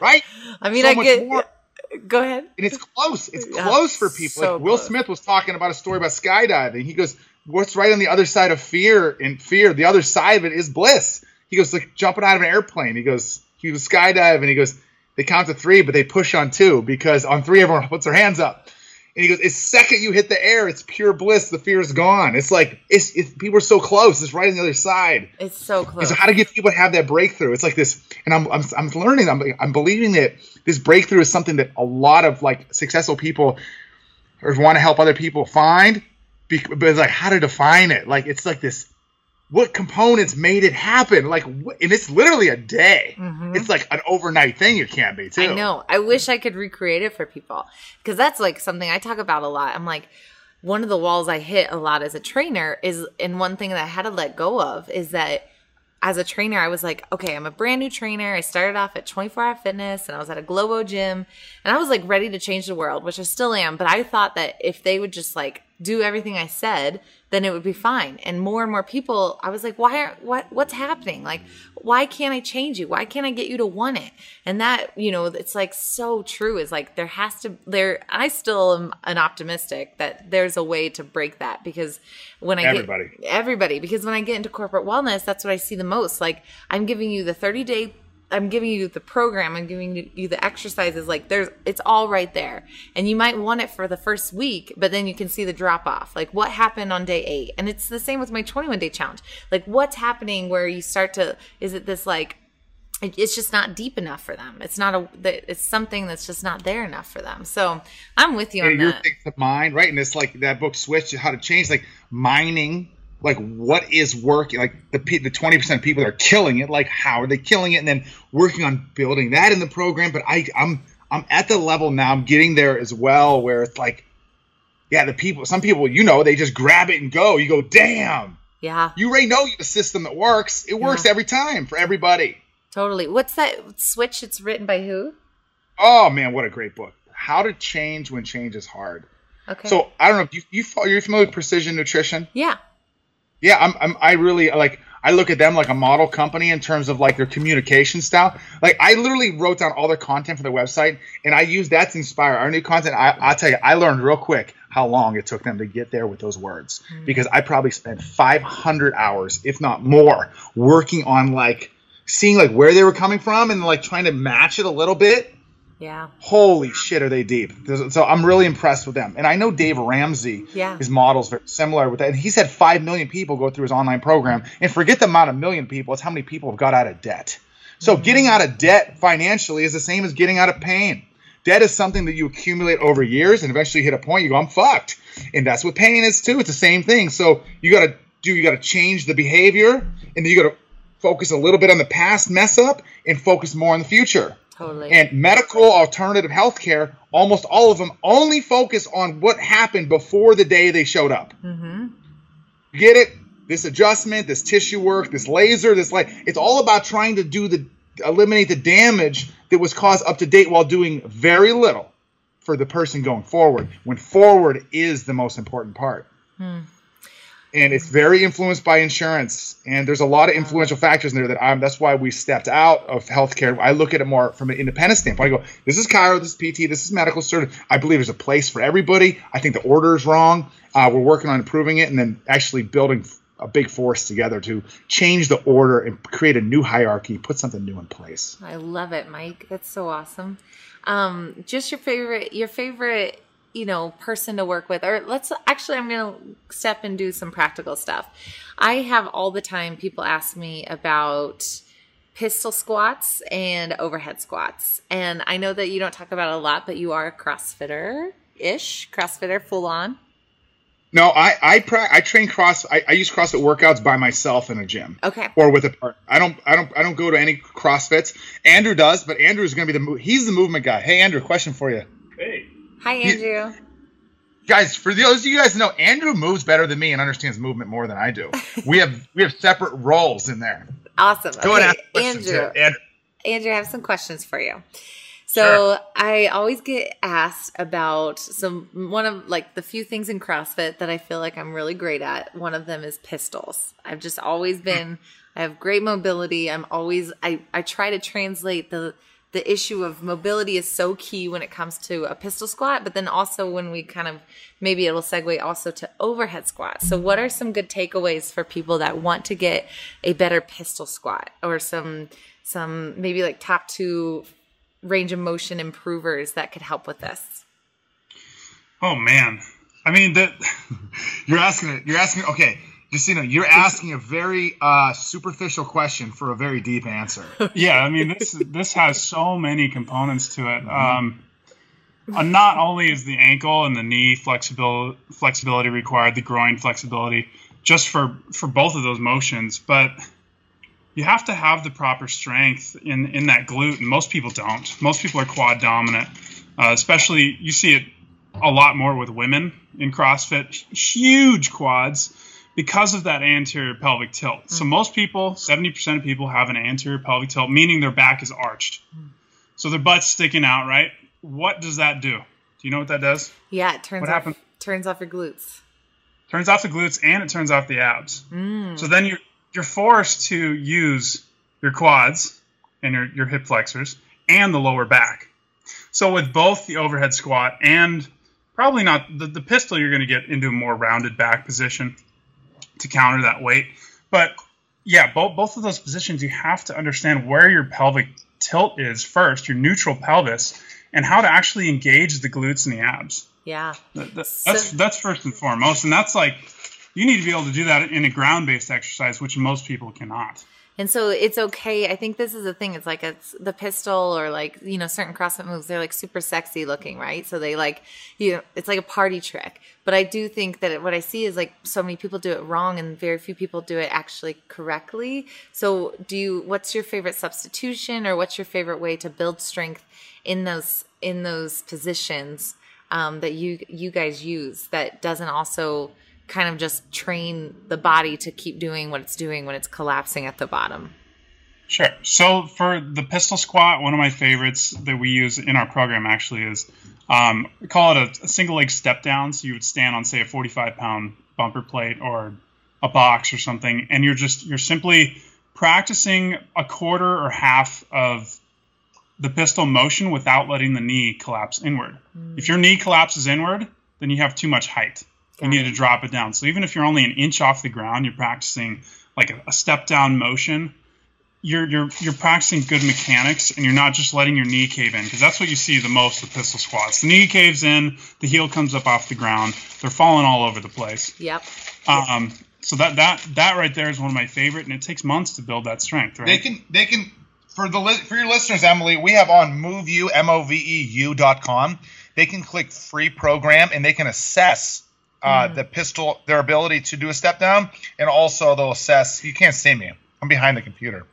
Right? I mean, So I get. more. Go ahead. And it's close. It's Yeah, close for people. so like Will close. Smith was talking about a story about skydiving. He goes, What's right on the other side of fear? And fear, the other side of it is bliss. He goes, like jumping out of an airplane. He goes, he was skydiving. And he goes, they count to three, but they push on two because on three everyone puts their hands up. And he goes, "It's second you hit the air, it's pure bliss. The fear is gone. It's like it's, it's people are so close. It's right on the other side. It's so And close. so how to get people to have that breakthrough? It's like this, and I'm I'm, I'm learning. I'm I'm believing that this breakthrough is something that a lot of like successful people or want to help other people find. But it's like how to define it. Like it's like this. What components made it happen? Like, wh- and it's literally a day. Mhm. It's like an overnight thing. It can't be too. I know. I wish I could recreate it for people because that's like something I talk about a lot. I'm like, one of the walls I hit a lot as a trainer is, and one thing that I had to let go of is that as a trainer, I was like, okay, I'm a brand new trainer. I started off at 24 Hour Fitness and I was at a Globo gym and I was like ready to change the world, which I still am. But I thought that if they would just like do everything I said, then it would be fine. And more and more people, I was like, why are what what's happening? Like, why can't I change you? Why can't I get you to want it? And that, you know, it's like so true. Is like there has to there. I still am an optimistic that there's a way to break that because when I Everybody. get everybody because when I get into corporate wellness, that's what I see the most. Like I'm giving you the 30 day I'm giving you the program, I'm giving you the exercises. Like there's, it's all right there. And you might want it for the first week, but then you can see the drop off. Like what happened on day eight? And it's the same with my 21 day challenge. Like what's happening where you start to, is it this like, it's just not deep enough for them. It's not a, that- it's something that's just not there enough for them. So I'm with you on and your that. things to mind, right? And it's like that book Switch, how to change, like mining, like what is working, like the the twenty percent of people that are killing it, like how are they killing it, and then working on building that in the program. But I, I'm I'm at the level now. I'm getting there as well, where it's like, yeah, the people, some people, you know, they just grab it and go. You go, damn, Yeah, you already know the system that works. It works Yeah. every time for everybody. totally. What's that switch? It's written by who? Oh man, what a great book! How to change when change is hard. Okay. So I don't know if you you you're familiar with precision nutrition. yeah. Yeah, I'm, I'm I really like I look at them like a model company in terms of like their communication style. Like I literally wrote down all their content for their website and I use that to inspire our new content. I, I'll tell you, I learned real quick how long it took them to get there with those words hmm. because I probably spent 500 hours, if not more, working on like seeing like where they were coming from and like trying to match it a little bit. Yeah. Holy shit, are they deep? So I'm really impressed with them. And I know Dave Ramsey, Yeah. his model's very similar with that. And he's had 5 million people go through his online program. And forget the amount of million people, it's how many people have got out of debt. So mm-hmm. getting out of debt financially is the same as getting out of pain. Debt is something that you accumulate over years and eventually hit a point you go, I'm fucked. And that's what pain is too. It's the same thing. So you got to do, you got to change the behavior and then you got to focus a little bit on the past mess up and focus more on the future. Totally. And medical alternative healthcare, almost all of them only focus on what happened before the day they showed up. mm-hmm. Get it? This adjustment, this tissue work, this laser, this light. It's all about trying to do the eliminate the damage that was caused up to date while doing very little for the person going forward. When forward is the most important part. And it's very influenced by insurance. And there's a lot of influential factors in there that I'm. That's why we stepped out of healthcare. I look at it more from an independent standpoint. I go, this is chiro, this is PT, this is medical cert. I believe there's a place for everybody. I think the order is wrong. Uh, we're working on improving it, and then actually building a big force together to change the order and create a new hierarchy, put something new in place. I love it, Mike. That's so awesome. Um, just your favorite, your favorite you know person to work with or let's actually i'm going to step and do some practical stuff i have all the time people ask me about pistol squats and overhead squats and i know that you don't talk about it a lot but you are a crossfitter ish crossfitter full on no, I I, pra- I train cross. I, I use CrossFit workouts by myself in a gym. Okay. Or with a partner. I don't I don't I don't go to any CrossFits. Andrew does, but Andrew is going to be the he's the movement guy. Hey Andrew, question for you. Hi Andrew. He, guys, for those of you guys know, Andrew moves better than me and understands movement more than I do. we have we have separate roles in there. Awesome. Go okay, Andrew. Andrew. Andrew, I have some questions for you. So sure. I always get asked about some one of like the few things in CrossFit that I feel like I'm really great at. One of them is pistols. I've just always been I have great mobility. I'm always I I try to translate the the issue of mobility is so key when it comes to a pistol squat, but then also when we kind of maybe it'll segue also to overhead squat. So, what are some good takeaways for people that want to get a better pistol squat or some some maybe like top two range of motion improvers that could help with this? Oh man, I mean that you're asking. It. You're asking. Okay, just you know, you're asking a very uh, superficial question for a very deep answer. yeah, I mean this this has so many components to it. Um, uh, not only is the ankle and the knee flexibility flexibility required, the groin flexibility, just for for both of those motions, but you have to have the proper strength in in that glute, and most people don't. Most people are quad dominant, uh, especially you see it a lot more with women in CrossFit. Huge quads because of that anterior pelvic tilt. Mm. So most people, 70% of people have an anterior pelvic tilt, meaning their back is arched. Mm. So their butt's sticking out, right? What does that do? Do you know what that does? Yeah, it turns what off happens? turns off your glutes. Turns off the glutes and it turns off the abs. Mm. So then you're you're forced to use your quads and your, your hip flexors and the lower back. So with both the overhead squat and probably not the, the pistol, you're going to get into a more rounded back position to counter that weight. But yeah, both both of those positions, you have to understand where your pelvic tilt is first, your neutral pelvis, and how to actually engage the glutes and the abs. Yeah, that, that, that's that's first and foremost, and that's like you need to be able to do that in a ground based exercise, which most people cannot. And so it's okay. I think this is the thing. It's like it's the pistol or like, you know, certain CrossFit moves, they're like super sexy looking, right? So they like, you know, it's like a party trick. But I do think that what I see is like so many people do it wrong and very few people do it actually correctly. So do you, what's your favorite substitution or what's your favorite way to build strength in those, in those positions um, that you, you guys use that doesn't also, kind of just train the body to keep doing what it's doing when it's collapsing at the bottom. Sure. So for the pistol squat, one of my favorites that we use in our program actually is um, we call it a, a, single leg step down. So you would stand on say a 45 pound bumper plate or a box or something, and you're just you're simply practicing a quarter or half of the pistol motion without letting the knee collapse inward. Mm. If your knee collapses inward, then you have too much height you need to drop it down. So even if you're only an inch off the ground, you're practicing like a, a step down motion. You're you're you're practicing good mechanics, and you're not just letting your knee cave in because that's what you see the most with pistol squats. The knee caves in, the heel comes up off the ground. They're falling all over the place. Yep. Um. So that that that right there is one of my favorite, and it takes months to build that strength. Right. They can they can for the for your listeners, Emily, we have on MoveU m o v e u dot com. They can click free program and they can assess uh, mm. the pistol, their ability to do a step down, and also they'll assess. You can't see me. I'm behind the computer.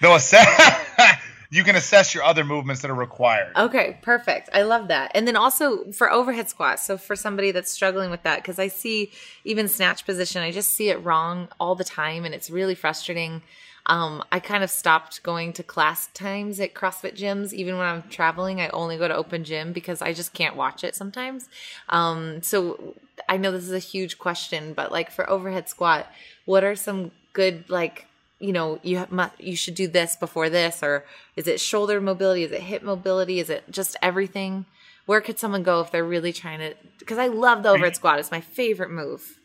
They'll assess. you can assess your other movements that are required. Okay, perfect. I love that. And then also for overhead squats. So for somebody that's struggling with that, because I see even snatch position, I just see it wrong all the time, and it's really frustrating. Um, I kind of stopped going to class times at CrossFit gyms. Even when I'm traveling, I only go to open gym because I just can't watch it sometimes. Um, so I know this is a huge question, but like for overhead squat, what are some good like you know you have, mu- you should do this before this or is it shoulder mobility? Is it hip mobility? Is it just everything? Where could someone go if they're really trying to because i love the overhead squat. It's my favorite move.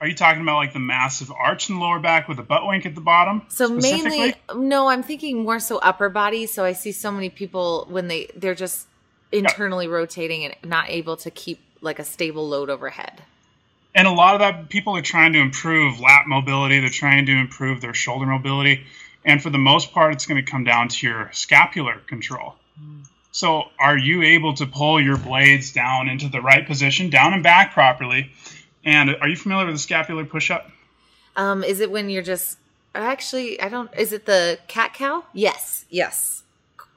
Are you talking about like the massive arch in the lower back with the butt wink at the bottom? so mainly no i'm thinking more so upper body. So i see so many people when they they're just internally rotating and not able to keep like a stable load overhead. And a lot of that people are trying to improve lat mobility they're trying to improve their shoulder mobility and for the most part it's going to come down to your scapular control. So are you able to pull your blades down into the right position down and back properly? And are you familiar with the scapular push-up? Um is it when you're just actually i don't is it the cat cow? Yes yes.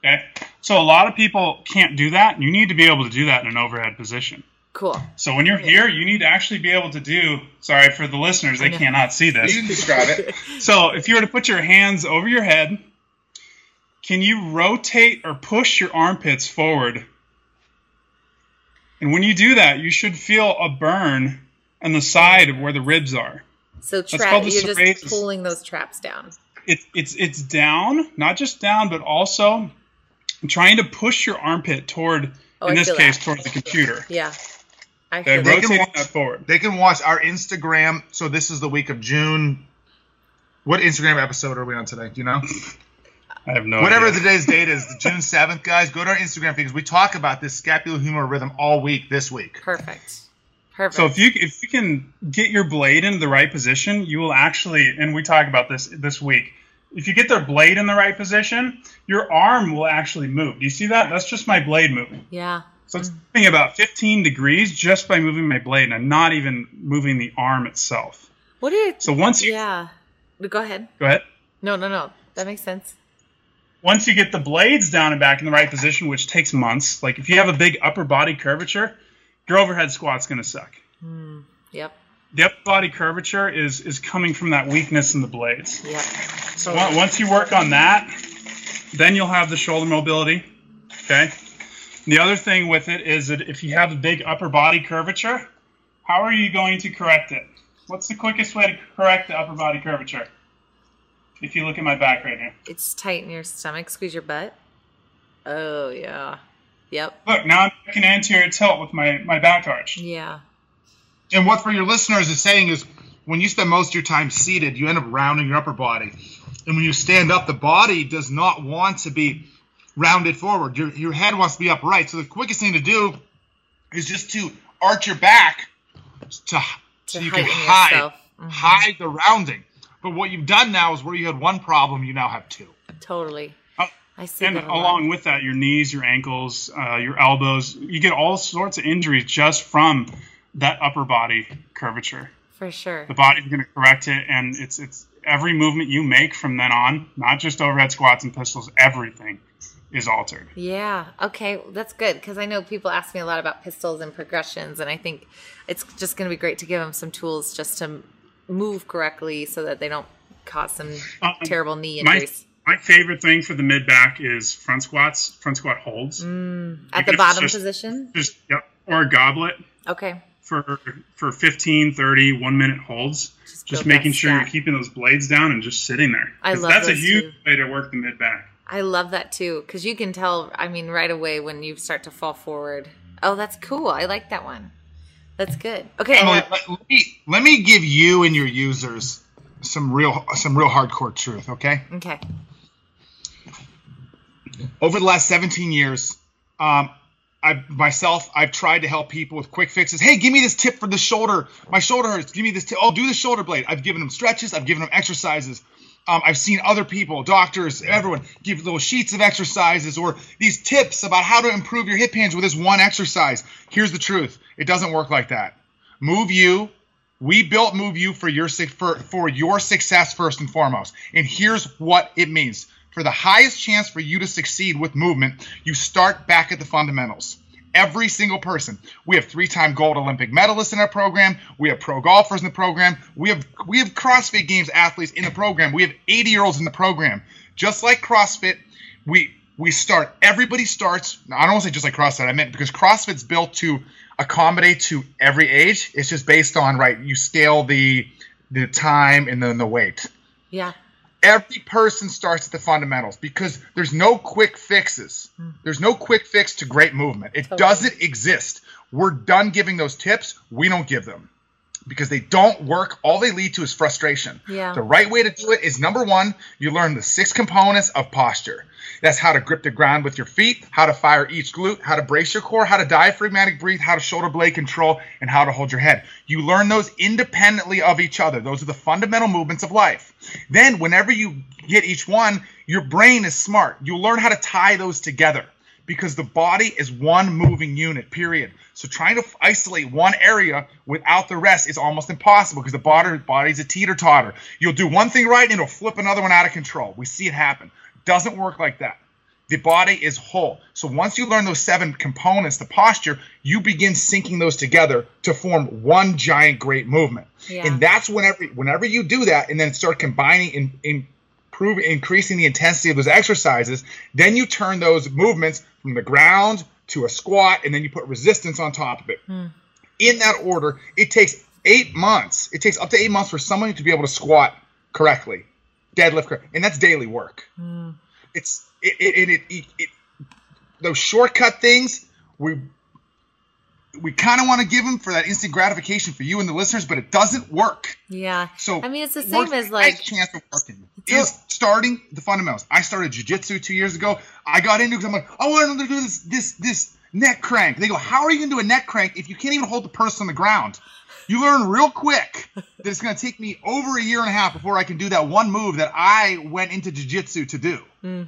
Okay. So a lot of people can't do that you need to be able to do that in an overhead position cool so when you're here you need to actually be able to do sorry for the listeners they cannot see this You can describe it. So if you were to put your hands over your head, can you rotate or push your armpits forward? And when you do that, you should feel a burn on the side of where the ribs are. So called the you're just pulling those traps down. It's it's it's down, not just down, but also trying to push your armpit toward, Oh, in I this case, that. towards the computer. Yeah, I Okay, They can watch- that forward. They can watch our Instagram. So this is the week of June. What Instagram episode are we on today? Do you know? I have no Whatever idea. today's date is, June seventh, guys. Go to our Instagram because we talk about this scapulohumeral rhythm all week this week. Perfect. Perfect. So if you if you can get your blade in the right position, you will actually and we talk about this this week. If you get their blade in the right position, your arm will actually move. Do you see that? That's just my blade moving. yeah, So it's mm. moving about 15 degrees just by moving my blade, and I'm not even moving the arm itself. what do you? So once you yeah, go ahead. go ahead. No, no, no. That makes sense. Once you get the blades down and back in the right position, which takes months, like if you have a big upper body curvature, your overhead squat's going to suck. Mm. Yep. The upper body curvature is is coming from that weakness in the blades. Yep. So once you work on that, then you'll have the shoulder mobility. Okay. The other thing with it is that if you have a big upper body curvature, how are you going to correct it? What's the quickest way to correct the upper body curvature? If you look at my back right here. It's tight in your stomach. Squeeze your butt. Oh yeah. Yep. Look, now I'm making anterior tilt with my, my back arch. Yeah. And what for your listeners is saying is when you spend most of your time seated, you end up rounding your upper body. And when you stand up, the body does not want to be rounded forward. Your, your head wants to be upright. So the quickest thing to do is just to arch your back to, so To you can hide. Mhm. hide the rounding. But what you've done now is where you had one problem, you now have two. Totally. Oh, I see And that a lot. along with that, your knees, your ankles, uh, your elbows, you get all sorts of injuries just from that upper body curvature. for sure. The body's going to correct it, and it's it's every movement you make from then on, not just overhead squats and pistols, everything is altered. Yeah. Okay. That's good because I know people ask me a lot about pistols and progressions, and I think it's just going to be great to give them some tools just to move correctly so that they don't cause some Um, terrible knee My injuries. my favorite thing for the mid back is front squats, front squat holds, At even the bottom just- position. just yep, or a goblet Okay. for for 15, 30, one minute holds. Just Just making sure you're keeping those blades down and just sitting there. I love that's a huge too. way to work the mid back. I love that too because you can tell. I mean, right away when you start to fall forward. Oh, that's cool. I like that one. That's good. Okay. Let, let me let me give you and your users some real some real hardcore truth, okay? Okay. over the last 17 years, um, I myself I've tried to help people with quick fixes. Hey, give me this tip for the shoulder. My shoulder hurts. Give me this tip. Oh, do the shoulder blade. I've given them stretches. I've given them exercises. Um, I've seen other people, doctors, everyone, give little sheets of exercises or these tips about how to improve your hip hinge with this one exercise. Here's the truth: it doesn't work like that. MoveU. We built MoveU for your for for your success first and foremost. And here's what it means. For the highest chance for you to succeed with movement, you start back at the fundamentals. Every single person. We have three-time gold Olympic medalists in our program. We have pro golfers in the program. We have we have CrossFit Games athletes in the program. We have 80-year-olds in the program. Just like CrossFit, we we start. Everybody starts. I don't want to say just like CrossFit. I meant because CrossFit's built to accommodate to every age. It's just based on right. You scale the the time and then the weight. Yeah. Every person starts at the fundamentals because there's no quick fixes. Hmm. There's no quick fix to great movement. It Totally. doesn't exist. We're done giving those tips. We don't give them because they don't work. All they lead to is frustration. Yeah. The right way to do it is number one, you learn the six components of posture. That's how to grip the ground with your feet, how to fire each glute, how to brace your core, how to diaphragmatic breathe, how to shoulder blade control, and how to hold your head. You learn those independently of each other. Those are the fundamental movements of life. Then, whenever you get each one, your brain is smart. You learn how to tie those together because the body is one moving unit, period. So trying to f- isolate one area without the rest is almost impossible because the body, body's a teeter totter. You'll do one thing right and it'll flip another one out of control. We see it happen. Doesn't work like that. The body is whole. So once you learn those seven components, the posture, you begin syncing those together to form one giant great movement. Yeah. And that's whenever whenever you do that and then start combining and improve increasing the intensity of those exercises, then you turn those movements from the ground to a squat and then you put resistance on top of it. Hmm. In that order, it takes eight months. It takes up to eight months for someone to be able to squat correctly, deadlift correct, and that's daily work. Hmm. It's it it, it, it, it those shortcut things we we kind of want to give them for that instant gratification for you and the listeners, but it doesn't work. Yeah. So I mean, it's the same as like chance of working is starting the fundamentals. I started jujitsu two years ago. I got into because I'm like, oh, I want to do this this this neck crank. They go, how are you gonna do a neck crank if you can't even hold the person on the ground? You learn real quick that it's gonna take me over a year and a half before I can do that one move that I went into jujitsu to do. Mm.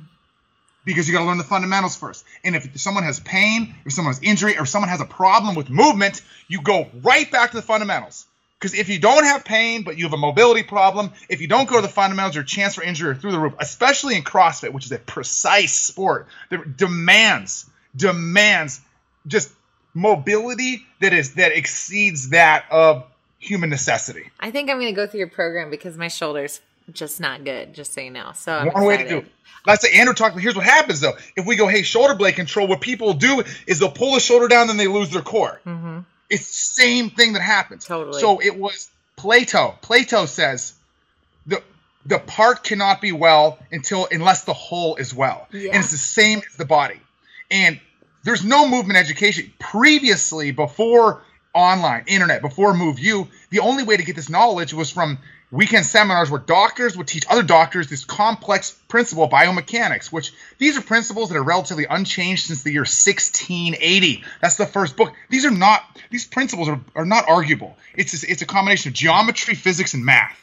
Because you got to learn the fundamentals first. And if someone has pain, if someone has injury, or someone has a problem with movement, you go right back to the fundamentals. Because if you don't have pain, but you have a mobility problem, if you don't go to the fundamentals, your chance for injury are through the roof, especially in CrossFit, which is a precise sport that demands, demands just mobility that is that exceeds that of human necessity. I think I'm gonna go through your program because my shoulder's just not good. Just so you know. So I'm One way to do. Let's say Andrew talked. Here's what happens though. If we go, hey, shoulder blade control, what people do is they'll pull the shoulder down, then they lose their core. Mhm. It's the same thing that happens. Totally. So it was Plato. Plato says the the part cannot be well until unless the whole is well. Yeah. And it's the same as the body. And there's no movement education. Previously, before online, internet, before MoveU, the only way to get this knowledge was from weekend seminars where doctors would teach other doctors this complex principle of biomechanics, which these are principles that are relatively unchanged since the year 1680. That's the first book. These are not these principles are, are not arguable. It's a, it's a combination of geometry, physics, and math.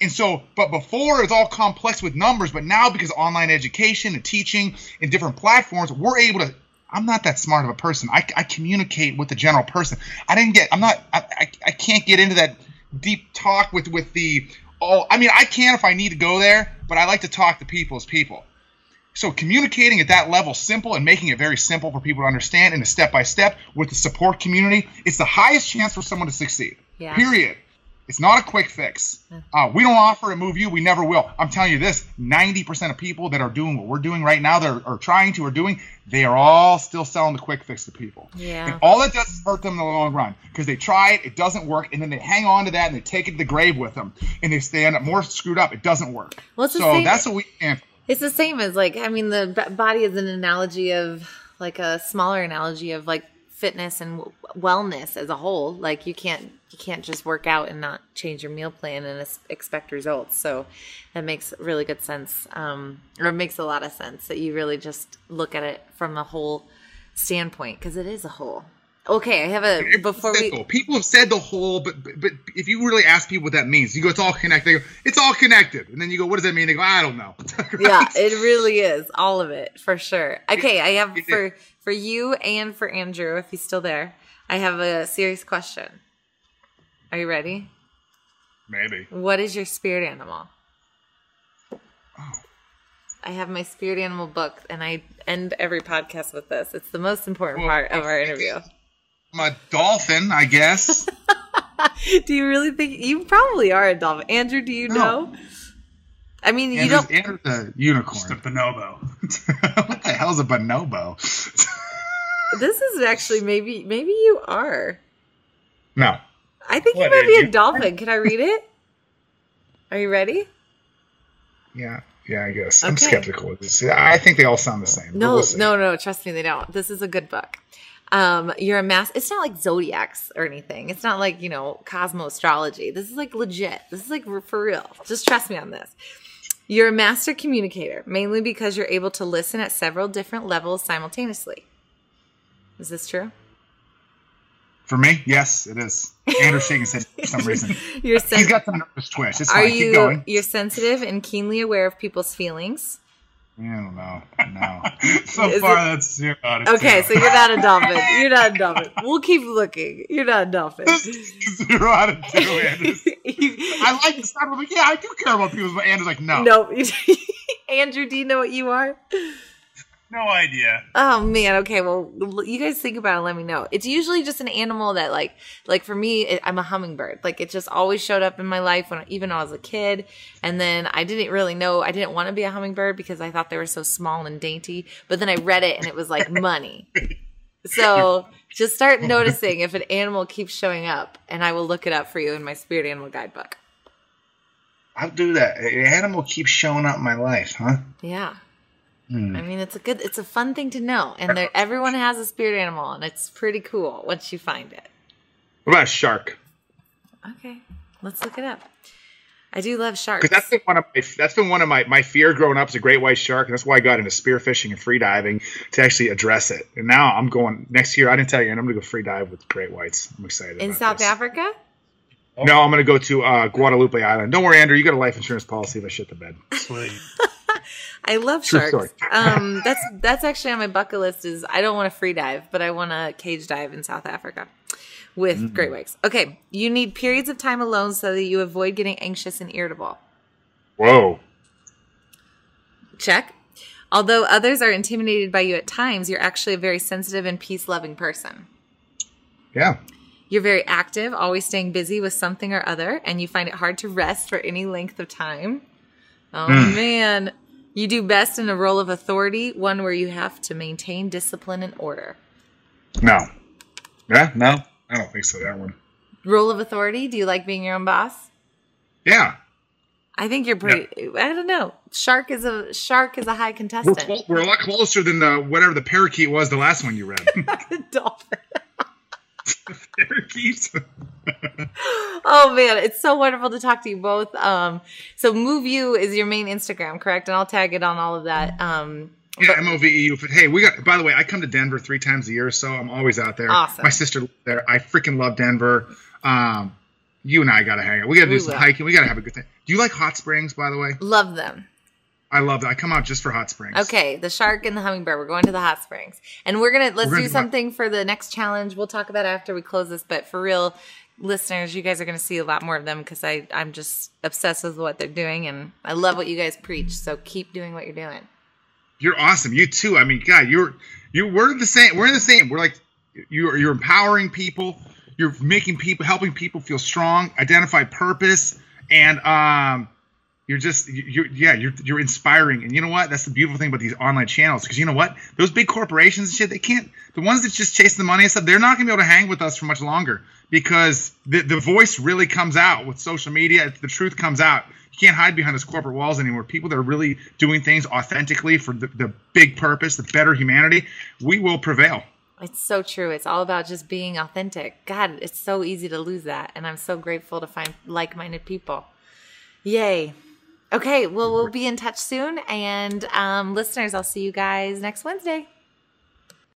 And so, but before it's all complex with numbers, but now because online education and teaching and different platforms, we're able to. I'm not that smart of a person. I, I communicate with the general person. I didn't get. I'm not. I, I, I can't get into that deep talk with with the all. I mean, I can if I need to go there, but I like to talk to people as people. So communicating at that level, simple and making it very simple for people to understand in a step by step with the support community, it's the highest chance for someone to succeed. Yeah. Period. It's not a quick fix. Uh, we don't offer to move you. We never will. I'm telling you this: 90% of people that are doing what we're doing right now, that are, trying to, or doing, they are all still selling the quick fix to people. Yeah. And all it does is hurt them in the long run because they try it, it doesn't work, and then they hang on to that and they take it to the grave with them, and they, end up more screwed up. It doesn't work. Well, so same- that's what we stand. It's the same as like I mean the b- body is an analogy of like a smaller analogy of like fitness and w- wellness as a whole. Like you can't you can't just work out and not change your meal plan and expect results. So that makes really good sense, um, or it makes a lot of sense that you really just look at it from the whole standpoint because it is a whole. Okay, I have a before we people have said the whole, but, but but if you really ask people what that means, you go, it's all connected. They go, it's all connected, and then you go, what does that mean? They go, I don't know. yeah it really is all of it for sure okay i have for for you and for andrew if he's still there i have a serious question are you ready Maybe. what is your spirit animal oh. I have my spirit animal book, and I end every podcast with this. It's the most important Well, part of our interview. I'm a dolphin, I guess. do you really think you probably are a dolphin? Andrew, do you No. know? I mean, you don't. Andrew's a Just a bonobo. what the hell's a bonobo? This is actually maybe maybe you are. no. I think What, you might be you- a dolphin. Can I read it? Are you ready? Yeah. Yeah, I guess. I'm skeptical of this. I think they all sound the same. No, we'll no, no. Trust me, they don't. This is a good book. Um, you're a mass. It's not like zodiacs or anything. It's not like you know cosmo astrology. This is like legit. This is like for real. Just trust me on this. You're a master communicator, mainly because you're able to listen at several different levels simultaneously. Is this true? For me, yes, it is. Andrew's shaking head for some reason. You're He's sen- got some nervous twitch. It's are fine. Keep you you're sensitive and keenly aware of people's feelings. I don't know. No. So Is far, it- that's zero out of Okay, 10. so you're not a dolphin. You're not a dolphin. We'll keep looking. You're not a dolphin. Zero out of two, Andrew. I like the sound. I'm like, yeah, I do care about people, but Andrew's like, no. No. Andrew, do you know what you are? No idea. Oh man. Okay. Well, you guys think about it. Let me know. It's usually just an animal that, like, like for me, it, I'm a hummingbird. Like it just always showed up in my life when, even when I was a kid. And then I didn't really know. I didn't want to be a hummingbird because I thought they were so small and dainty. But then I read it and it was like money. So just start noticing if an animal keeps showing up, and I will look it up for you in my spirit animal guidebook. I'll do that. An animal keeps showing up in my life, huh? Yeah. Hmm. I mean, it's a good, it's a fun thing to know, and there, everyone has a spirit animal, and it's pretty cool once you find it. What about a shark? Okay, let's look it up. I do love sharks. Because that's been one of my that's been one of my my fear growing up is a great white shark, and that's why I got into spearfishing and free diving to actually address it. And now I'm going next year. I didn't tell you, and I'm gonna go free dive with great whites. I'm excited. in about South this. Africa. No, I'm gonna go to uh, Guadalupe Island. Don't worry, Andrew. You got a life insurance policy if I shit the bed. Sweet. I love True sharks. um, that's that's actually on my bucket list. Is I don't want to free dive, but I want to cage dive in South Africa with Mm. great whites. Okay, you need periods of time alone so that you avoid getting anxious and irritable. Whoa. Check. Although others are intimidated by you at times, you're actually a very sensitive and peace loving person. Yeah. You're very active, always staying busy with something or other, and you find it hard to rest for any length of time. Oh Hmm. man. You do best in a role of authority, one where you have to maintain discipline and order. No. Yeah. No. I don't think so. That one. Role of authority, do you like being your own boss? Yeah. I think you're pretty I don't know. Shark is a shark is a high We're, contestant. we're a lot closer than the whatever the parakeet was the last one you read. Dolphin. Parakeet. Oh man, it's so wonderful to talk to you both. Um, so MoveU is your main Instagram, correct? And I'll tag it on all of that. Um, Yeah, M O V E U. Hey, we got. By the way, I come to Denver three times a year, or so I'm always out there. Awesome. My sister lives there. I freaking love Denver. Um, you and I gotta hang out. We gotta do We some will. hiking. We gotta have a good time. Do you like hot springs? By the way, love them. I love that. I come out just for hot springs. Okay, the shark and the hummingbird. We're going to the hot springs, and we're gonna let's We're gonna do something for the next challenge. We'll talk about it after we close this, but for real, listeners, you guys are gonna see a lot more of them because I I'm just obsessed with what they're doing, and I love what you guys preach. So keep doing what you're doing. You're awesome. You too. I mean, God, you're you. We're the same. We're the same. We're like you're you're empowering people. You're making people, helping people feel strong, identify purpose, and um, you're just you're yeah you're you're inspiring. And you know what? That's the beautiful thing about these online channels because you know what? Those big corporations and shit, they can't. The ones that just chase the money and stuff, they're not gonna be able to hang with us for much longer because the the voice really comes out with social media. The truth comes out. You can't hide behind those corporate walls anymore. People that are really doing things authentically for the, the big purpose, the better humanity, we will prevail. It's so true. It's all about just being authentic. God, it's so easy to lose that. And I'm so grateful to find like minded people. Yay. Okay, well, we'll be in touch soon. And um, listeners, I'll see you guys next Wednesday.